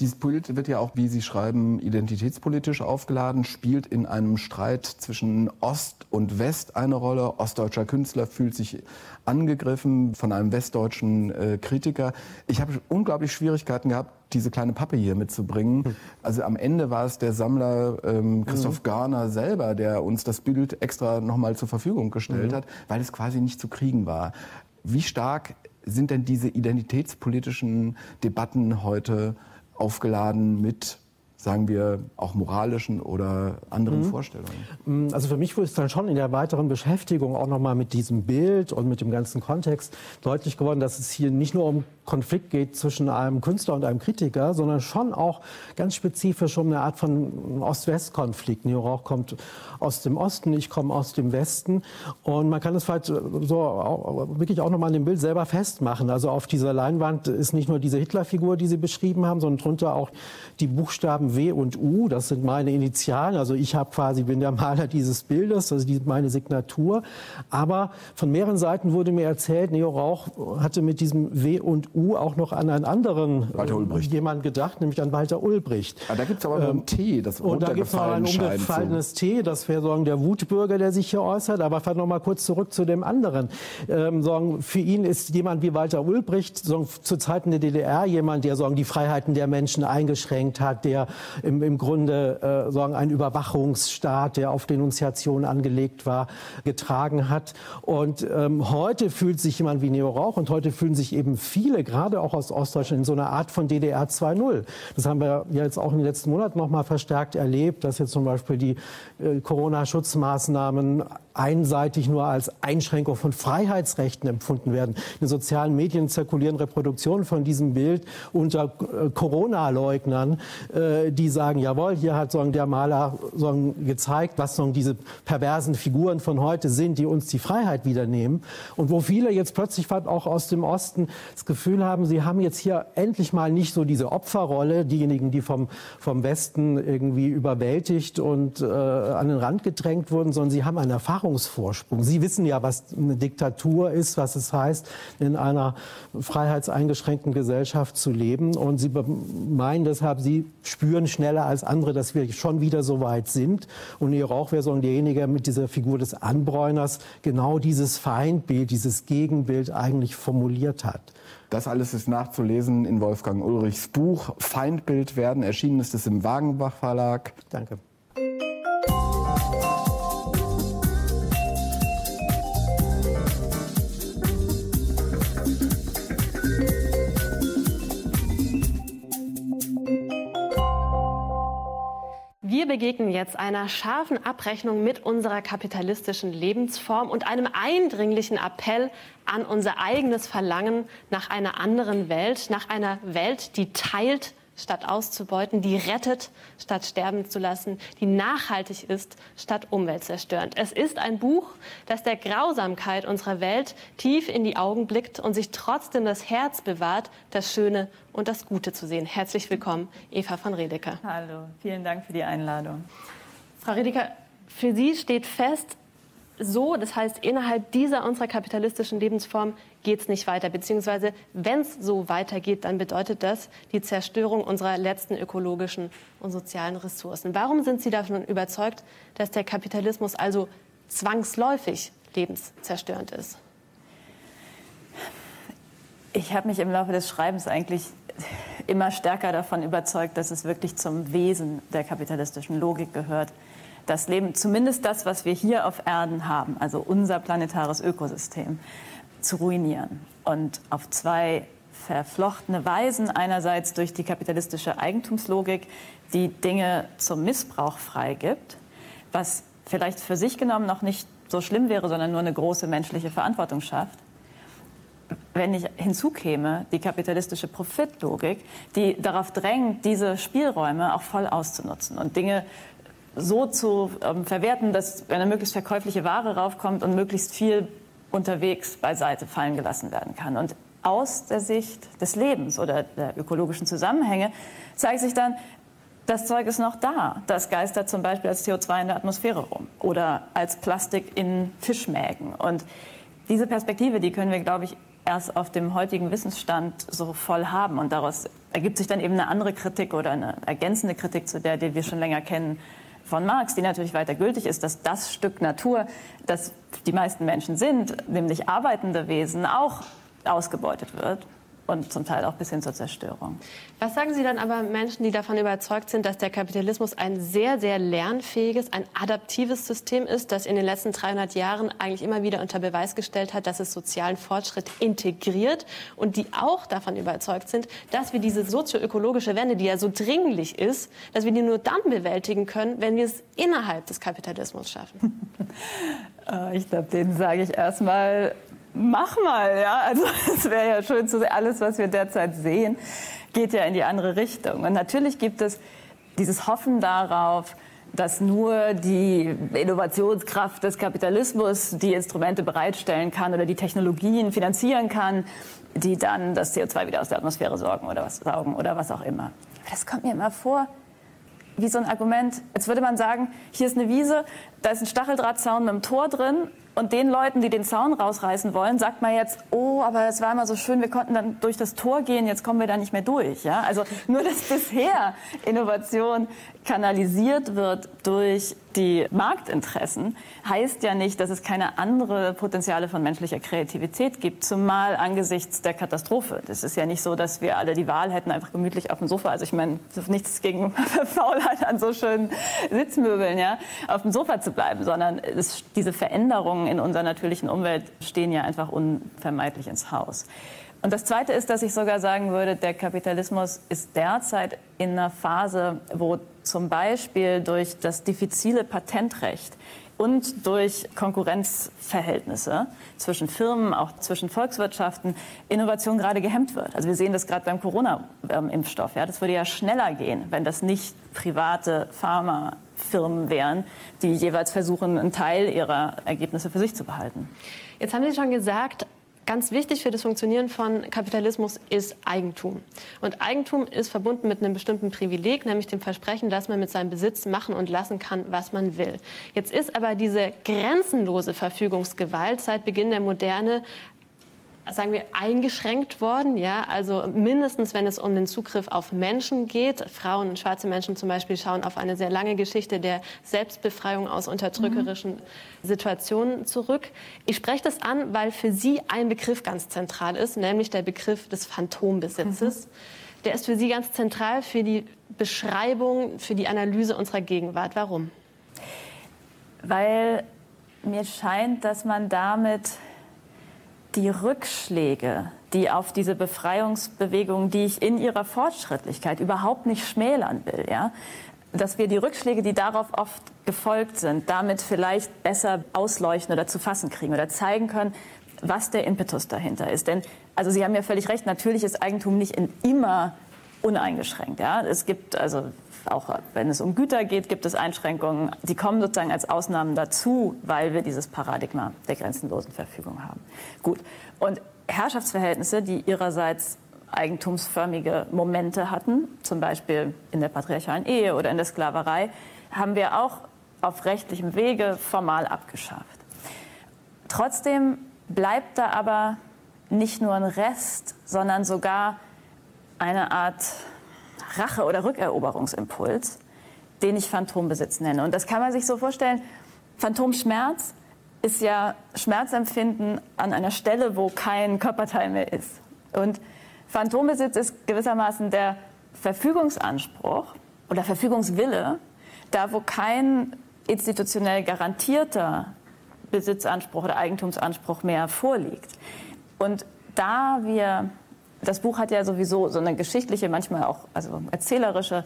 Dieses Bild wird ja auch, wie Sie schreiben, identitätspolitisch aufgeladen, spielt in einem Streit zwischen Ost und West eine Rolle. Ostdeutscher Künstler fühlt sich angegriffen von einem westdeutschen äh, Kritiker. Ich habe unglaublich Schwierigkeiten gehabt, diese kleine Pappe hier mitzubringen. Hm. Also am Ende war es der Sammler ähm, Christoph mhm. Garner selber, der uns das Bild extra nochmal zur Verfügung gestellt mhm. hat, weil es quasi nicht zu kriegen war. Wie stark sind denn diese identitätspolitischen Debatten heute aufgeladen mit sagen wir, auch moralischen oder anderen mhm. Vorstellungen? Mm, also für mich wurde es dann schon in der weiteren Beschäftigung auch nochmal mit diesem Bild und mit dem ganzen Kontext deutlich geworden, dass es hier nicht nur um Konflikt geht zwischen einem Künstler und einem Kritiker, sondern schon auch ganz spezifisch um eine Art von Ost-West-Konflikt. Neo Rauch kommt aus dem Osten, ich komme aus dem Westen und man kann es vielleicht so auch, wirklich auch nochmal an dem Bild selber festmachen. Also auf dieser Leinwand ist nicht nur diese Hitlerfigur, die Sie beschrieben haben, sondern drunter auch die Buchstaben W und U, das sind meine Initialen. Also ich habe quasi, bin der Maler dieses Bildes, das ist meine Signatur. Aber von mehreren Seiten wurde mir erzählt, Neo Rauch hatte mit diesem W und U auch noch an einen anderen Ulbricht. jemand gedacht, nämlich an Walter Ulbricht. Ah, da gibt es aber noch ein ähm, T, das Und da gibt es noch ein umgefallenes T, das wäre sagen, der Wutbürger, der sich hier äußert. Aber vielleicht noch mal kurz zurück zu dem anderen. Ähm, sagen, für ihn ist jemand wie Walter Ulbricht sagen, zu Zeiten der DDR jemand, der sagen, die Freiheiten der Menschen eingeschränkt hat, der im, im Grunde äh, sagen, ein Überwachungsstaat, der auf Denunziation angelegt war, getragen hat. Und ähm, heute fühlt sich jemand wie Neo Rauch und heute fühlen sich eben viele, gerade auch aus Ostdeutschland, in so einer Art von DDR 2.0. Das haben wir jetzt auch in den letzten Monaten noch mal verstärkt erlebt, dass jetzt zum Beispiel die äh, Corona-Schutzmaßnahmen einseitig nur als Einschränkung von Freiheitsrechten empfunden werden. In den sozialen Medien zirkulieren Reproduktionen von diesem Bild unter äh, Corona-Leugnern, äh, die sagen, jawohl, hier hat so der Maler so gezeigt, was so diese perversen Figuren von heute sind, die uns die Freiheit wieder nehmen. Und wo viele jetzt plötzlich auch aus dem Osten das Gefühl haben, sie haben jetzt hier endlich mal nicht so diese Opferrolle, diejenigen, die vom, vom Westen irgendwie überwältigt und äh, an den Rand gedrängt wurden, sondern sie haben einen Erfahrungsvorsprung. Sie wissen ja, was eine Diktatur ist, was es heißt, in einer freiheitseingeschränkten Gesellschaft zu leben. Und sie meinen deshalb, sie spüren schneller als andere, dass wir schon wieder so weit sind. Und ihr auch wäre so derjenige mit dieser Figur des Anbräuners genau dieses Feindbild, dieses Gegenbild eigentlich formuliert hat. Das alles ist nachzulesen in Wolfgang Ulrichs Buch Feindbild werden. Erschienen ist es im Wagenbach Verlag. Danke. Begegnen jetzt einer scharfen Abrechnung mit unserer kapitalistischen Lebensform und einem eindringlichen Appell an unser eigenes Verlangen nach einer anderen Welt, nach einer Welt, die teilt statt auszubeuten, die rettet, statt sterben zu lassen, die nachhaltig ist, statt umweltzerstörend. Es ist ein Buch, das der Grausamkeit unserer Welt tief in die Augen blickt und sich trotzdem das Herz bewahrt, das Schöne und das Gute zu sehen. Herzlich willkommen, Eva von Redeker. Hallo, vielen Dank für die Einladung. Frau Redeker, für Sie steht fest, so, das heißt, innerhalb dieser unserer kapitalistischen Lebensform geht es nicht weiter. Beziehungsweise, wenn es so weitergeht, dann bedeutet das die Zerstörung unserer letzten ökologischen und sozialen Ressourcen. Warum sind Sie davon überzeugt, dass der Kapitalismus also zwangsläufig lebenszerstörend ist? Ich habe mich im Laufe des Schreibens eigentlich immer stärker davon überzeugt, dass es wirklich zum Wesen der kapitalistischen Logik gehört, das Leben, zumindest das, was wir hier auf Erden haben, also unser planetares Ökosystem, zu ruinieren. Und auf zwei verflochtene Weisen, einerseits durch die kapitalistische Eigentumslogik, die Dinge zum Missbrauch freigibt, was vielleicht für sich genommen noch nicht so schlimm wäre, sondern nur eine große menschliche Verantwortung schafft. Wenn ich hinzukäme, die kapitalistische Profitlogik, die darauf drängt, diese Spielräume auch voll auszunutzen und Dinge so zu ähm, verwerten, dass eine möglichst verkäufliche Ware raufkommt und möglichst viel unterwegs beiseite fallen gelassen werden kann. Und aus der Sicht des Lebens oder der ökologischen Zusammenhänge zeigt sich dann, das Zeug ist noch da. Das geistert zum Beispiel als CO2 in der Atmosphäre rum oder als Plastik in Fischmägen. Und diese Perspektive, die können wir, glaube ich, erst auf dem heutigen Wissensstand so voll haben. Und daraus ergibt sich dann eben eine andere Kritik oder eine ergänzende Kritik zu der, die wir schon länger kennen, von Marx, die natürlich weiter gültig ist, dass das Stück Natur, das die meisten Menschen sind, nämlich arbeitende Wesen, auch ausgebeutet wird und zum Teil auch bis hin zur Zerstörung. Was sagen Sie dann aber Menschen, die davon überzeugt sind, dass der Kapitalismus ein sehr, sehr lernfähiges, ein adaptives System ist, das in den letzten 300 Jahren eigentlich immer wieder unter Beweis gestellt hat, dass es sozialen Fortschritt integriert und die auch davon überzeugt sind, dass wir diese sozioökologische Wende, die ja so dringlich ist, dass wir die nur dann bewältigen können, wenn wir es innerhalb des Kapitalismus schaffen? Äh, ich glaube, denen sage ich erstmal, mach mal, ja. Also es wäre ja schön zu sehen, alles, was wir derzeit sehen, geht ja in die andere Richtung. Und natürlich gibt es dieses Hoffen darauf, dass nur die Innovationskraft des Kapitalismus die Instrumente bereitstellen kann oder die Technologien finanzieren kann, die dann das CO2 wieder aus der Atmosphäre sorgen oder was, saugen oder was auch immer. Das kommt mir immer vor wie so ein Argument, als würde man sagen, hier ist eine Wiese, da ist ein Stacheldrahtzaun mit einem Tor drin und den Leuten, die den Zaun rausreißen wollen, sagt man jetzt, oh, aber es war immer so schön, wir konnten dann durch das Tor gehen, jetzt kommen wir da nicht mehr durch. Ja? Also nur, dass bisher Innovation kanalisiert wird durch die Marktinteressen, heißt ja nicht, dass es keine andere Potenziale von menschlicher Kreativität gibt, zumal angesichts der Katastrophe. Das ist ja nicht so, dass wir alle die Wahl hätten, einfach gemütlich auf dem Sofa, also ich meine, nichts gegen Faulheit an so schönen Sitzmöbeln, ja, auf dem Sofa zu bleiben, sondern es, diese Veränderungen in unserer natürlichen Umwelt stehen ja einfach unvermeidlich ins Haus. Und das Zweite ist, dass ich sogar sagen würde, der Kapitalismus ist derzeit in einer Phase, wo zum Beispiel durch das diffizile Patentrecht und durch Konkurrenzverhältnisse zwischen Firmen, auch zwischen Volkswirtschaften, Innovation gerade gehemmt wird. Also wir sehen das gerade beim Corona-Impfstoff. Ja, das würde ja schneller gehen, wenn das nicht private Pharmafirmen wären, die jeweils versuchen, einen Teil ihrer Ergebnisse für sich zu behalten. Jetzt haben Sie schon gesagt, Ganz wichtig für das Funktionieren von Kapitalismus ist Eigentum. Und Eigentum ist verbunden mit einem bestimmten Privileg, nämlich dem Versprechen, dass man mit seinem Besitz machen und lassen kann, was man will. Jetzt ist aber diese grenzenlose Verfügungsgewalt seit Beginn der Moderne sagen wir, eingeschränkt worden. Ja? Also mindestens, wenn es um den Zugriff auf Menschen geht. Frauen und schwarze Menschen zum Beispiel schauen auf eine sehr lange Geschichte der Selbstbefreiung aus unterdrückerischen mhm. Situationen zurück. Ich spreche das an, weil für Sie ein Begriff ganz zentral ist, nämlich der Begriff des Phantombesitzes. Mhm. Der ist für Sie ganz zentral für die Beschreibung, für die Analyse unserer Gegenwart. Warum? Weil mir scheint, dass man damit die Rückschläge, die auf diese Befreiungsbewegung, die ich in ihrer Fortschrittlichkeit überhaupt nicht schmälern will, ja, dass wir die Rückschläge, die darauf oft gefolgt sind, damit vielleicht besser ausleuchten oder zu fassen kriegen oder zeigen können, was der Impetus dahinter ist. Denn, also Sie haben ja völlig recht, natürlich ist Eigentum nicht in immer uneingeschränkt. Ja? Es gibt also auch wenn es um Güter geht, gibt es Einschränkungen. Die kommen sozusagen als Ausnahmen dazu, weil wir dieses Paradigma der grenzenlosen Verfügung haben. Gut. Und Herrschaftsverhältnisse, die ihrerseits eigentumsförmige Momente hatten, zum Beispiel in der patriarchalen Ehe oder in der Sklaverei, haben wir auch auf rechtlichem Wege formal abgeschafft. Trotzdem bleibt da aber nicht nur ein Rest, sondern sogar eine Art Rache- oder Rückeroberungsimpuls, den ich Phantombesitz nenne. Und das kann man sich so vorstellen, Phantomschmerz ist ja Schmerzempfinden an einer Stelle, wo kein Körperteil mehr ist. Und Phantombesitz ist gewissermaßen der Verfügungsanspruch oder Verfügungswille, da wo kein institutionell garantierter Besitzanspruch oder Eigentumsanspruch mehr vorliegt. Und da wir das Buch hat ja sowieso so eine geschichtliche, manchmal auch also erzählerische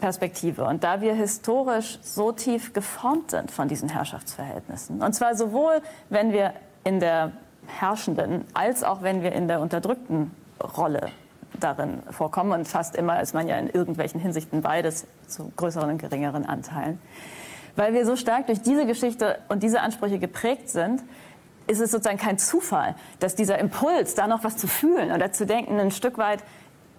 Perspektive. Und da wir historisch so tief geformt sind von diesen Herrschaftsverhältnissen, und zwar sowohl, wenn wir in der herrschenden als auch wenn wir in der unterdrückten Rolle darin vorkommen. Und fast immer ist man ja in irgendwelchen Hinsichten beides zu größeren und geringeren Anteilen. Weil wir so stark durch diese Geschichte und diese Ansprüche geprägt sind, ist es sozusagen kein Zufall, dass dieser Impuls, da noch was zu fühlen oder zu denken, ein Stück weit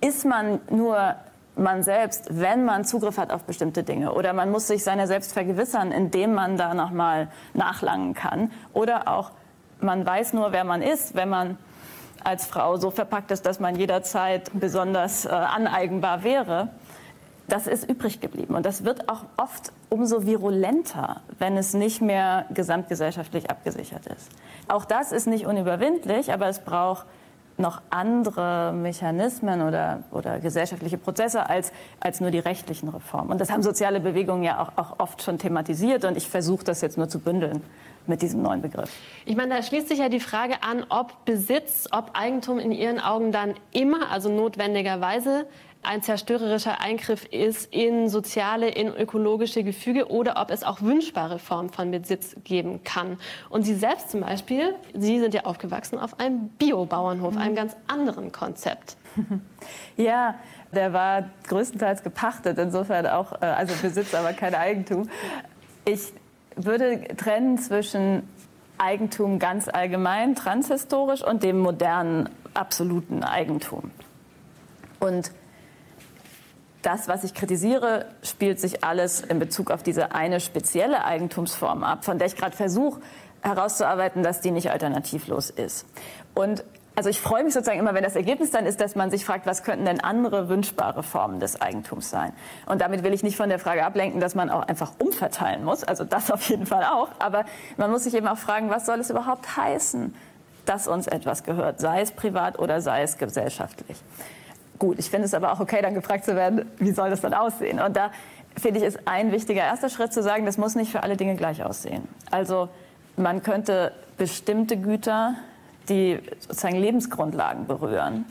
ist man nur man selbst, wenn man Zugriff hat auf bestimmte Dinge. Oder man muss sich seiner selbst vergewissern, indem man da nochmal nachlangen kann. Oder auch, man weiß nur, wer man ist, wenn man als Frau so verpackt ist, dass man jederzeit besonders äh, aneigenbar wäre das ist übrig geblieben. Und das wird auch oft umso virulenter, wenn es nicht mehr gesamtgesellschaftlich abgesichert ist. Auch das ist nicht unüberwindlich, aber es braucht noch andere Mechanismen oder, oder gesellschaftliche Prozesse als, als nur die rechtlichen Reformen. Und das haben soziale Bewegungen ja auch, auch oft schon thematisiert. Und ich versuche das jetzt nur zu bündeln mit diesem neuen Begriff. Ich meine, da schließt sich ja die Frage an, ob Besitz, ob Eigentum in Ihren Augen dann immer, also notwendigerweise, ein zerstörerischer Eingriff ist in soziale, in ökologische Gefüge oder ob es auch wünschbare Formen von Besitz geben kann. Und Sie selbst zum Beispiel, Sie sind ja aufgewachsen auf einem Biobauernhof, mhm. einem ganz anderen Konzept. Ja, der war größtenteils gepachtet, insofern auch, äh, also Besitz, aber kein Eigentum. Ich würde trennen zwischen Eigentum ganz allgemein, transhistorisch und dem modernen, absoluten Eigentum. Und das, was ich kritisiere, spielt sich alles in Bezug auf diese eine spezielle Eigentumsform ab, von der ich gerade versuche herauszuarbeiten, dass die nicht alternativlos ist. Und also ich freue mich sozusagen immer, wenn das Ergebnis dann ist, dass man sich fragt, was könnten denn andere wünschbare Formen des Eigentums sein? Und damit will ich nicht von der Frage ablenken, dass man auch einfach umverteilen muss. Also das auf jeden Fall auch. Aber man muss sich eben auch fragen, was soll es überhaupt heißen, dass uns etwas gehört, sei es privat oder sei es gesellschaftlich. Gut, ich finde es aber auch okay, dann gefragt zu werden, wie soll das dann aussehen? Und da finde ich, ist ein wichtiger erster Schritt zu sagen, das muss nicht für alle Dinge gleich aussehen. Also man könnte bestimmte Güter, die sozusagen Lebensgrundlagen berühren,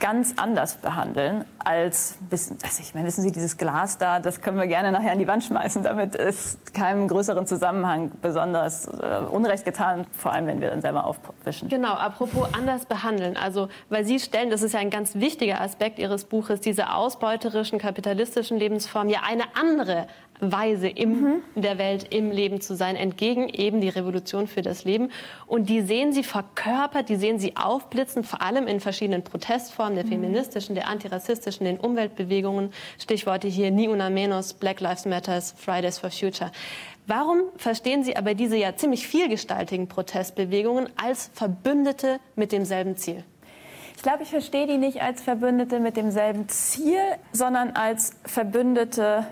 ganz anders behandeln als, wissen, also ich meine, wissen Sie, dieses Glas da, das können wir gerne nachher an die Wand schmeißen. Damit ist keinem größeren Zusammenhang besonders äh, Unrecht getan, vor allem wenn wir dann selber aufwischen. Genau, apropos anders behandeln. Also, weil Sie stellen, das ist ja ein ganz wichtiger Aspekt Ihres Buches, diese ausbeuterischen, kapitalistischen Lebensformen, ja eine andere Weise im, mhm. der Welt im Leben zu sein, entgegen eben die Revolution für das Leben. Und die sehen sie verkörpert, die sehen sie aufblitzen, vor allem in verschiedenen Protestformen, der mhm. feministischen, der antirassistischen, den Umweltbewegungen. Stichworte hier Ni Una Menos, Black Lives Matters, Fridays for Future. Warum verstehen Sie aber diese ja ziemlich vielgestaltigen Protestbewegungen als Verbündete mit demselben Ziel? Ich glaube, ich verstehe die nicht als Verbündete mit demselben Ziel, sondern als Verbündete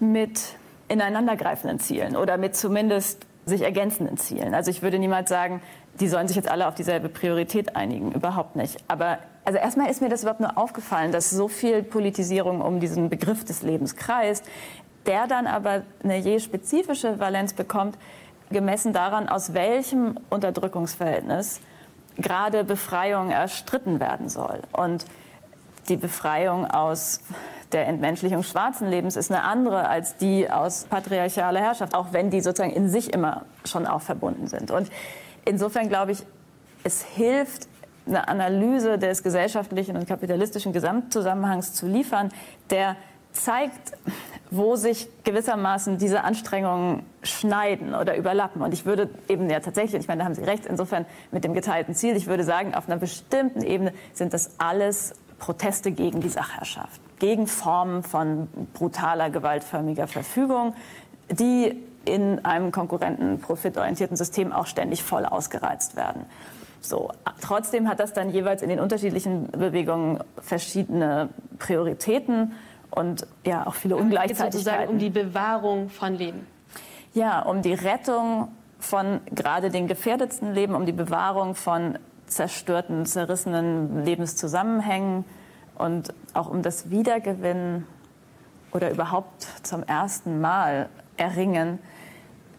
mit ineinandergreifenden Zielen oder mit zumindest sich ergänzenden Zielen. Also ich würde niemals sagen, die sollen sich jetzt alle auf dieselbe Priorität einigen. Überhaupt nicht. Aber also erstmal ist mir das überhaupt nur aufgefallen, dass so viel Politisierung um diesen Begriff des Lebens kreist, der dann aber eine je spezifische Valenz bekommt, gemessen daran, aus welchem Unterdrückungsverhältnis gerade Befreiung erstritten werden soll. Und die Befreiung aus der Entmenschlichung schwarzen Lebens ist eine andere als die aus patriarchaler Herrschaft, auch wenn die sozusagen in sich immer schon auch verbunden sind. Und insofern glaube ich, es hilft, eine Analyse des gesellschaftlichen und kapitalistischen Gesamtzusammenhangs zu liefern, der zeigt, wo sich gewissermaßen diese Anstrengungen schneiden oder überlappen. Und ich würde eben ja tatsächlich, ich meine, da haben Sie recht, insofern mit dem geteilten Ziel, ich würde sagen, auf einer bestimmten Ebene sind das alles Proteste gegen die Sachherrschaft, gegen Formen von brutaler, gewaltförmiger Verfügung, die in einem konkurrenten, profitorientierten System auch ständig voll ausgereizt werden. So, trotzdem hat das dann jeweils in den unterschiedlichen Bewegungen verschiedene Prioritäten und ja auch viele Ungleichzeitigkeiten. sozusagen um die Bewahrung von Leben. Ja, um die Rettung von gerade den gefährdetsten Leben, um die Bewahrung von zerstörten, zerrissenen Lebenszusammenhängen und auch um das Wiedergewinnen oder überhaupt zum ersten Mal Erringen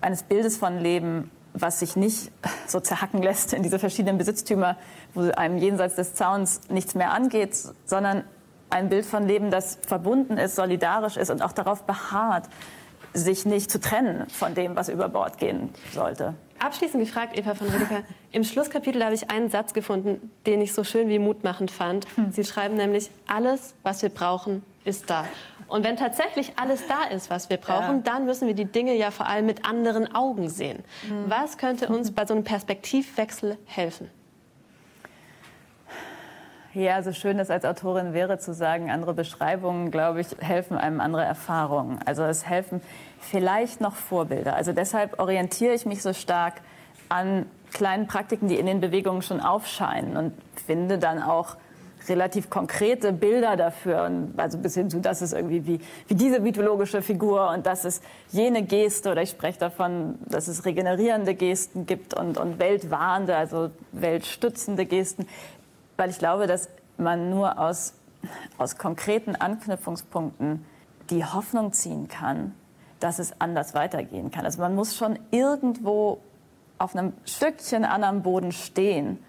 eines Bildes von Leben, was sich nicht so zerhacken lässt in diese verschiedenen Besitztümer, wo einem jenseits des Zauns nichts mehr angeht, sondern ein Bild von Leben, das verbunden ist, solidarisch ist und auch darauf beharrt, sich nicht zu trennen von dem, was über Bord gehen sollte. Abschließend gefragt, Eva von Rüdiger. Im Schlusskapitel habe ich einen Satz gefunden, den ich so schön wie mutmachend fand. Hm. Sie schreiben nämlich, alles, was wir brauchen, ist da. Und wenn tatsächlich alles da ist, was wir brauchen, ja. dann müssen wir die Dinge ja vor allem mit anderen Augen sehen. Mhm. Was könnte uns bei so einem Perspektivwechsel helfen? Ja, so schön das als Autorin wäre zu sagen, andere Beschreibungen, glaube ich, helfen einem andere Erfahrungen. Also es helfen vielleicht noch Vorbilder. Also deshalb orientiere ich mich so stark an kleinen Praktiken, die in den Bewegungen schon aufscheinen und finde dann auch relativ konkrete Bilder dafür. Also bis hin zu, das ist irgendwie wie, wie diese mythologische Figur und das ist jene Geste oder ich spreche davon, dass es regenerierende Gesten gibt und, und weltwahrende, also weltstützende Gesten weil ich glaube, dass man nur aus, aus konkreten Anknüpfungspunkten die Hoffnung ziehen kann, dass es anders weitergehen kann. Also man muss schon irgendwo auf einem Stückchen anderem Boden stehen,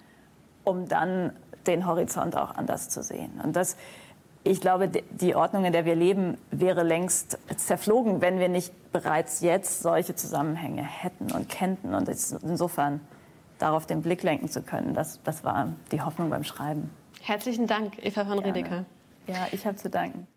um dann den Horizont auch anders zu sehen. Und das, ich glaube, die Ordnung, in der wir leben, wäre längst zerflogen, wenn wir nicht bereits jetzt solche Zusammenhänge hätten und kennten. Und insofern darauf den Blick lenken zu können. Das, das war die Hoffnung beim Schreiben. Herzlichen Dank, Eva von Riedecker. Ja, ich habe zu danken.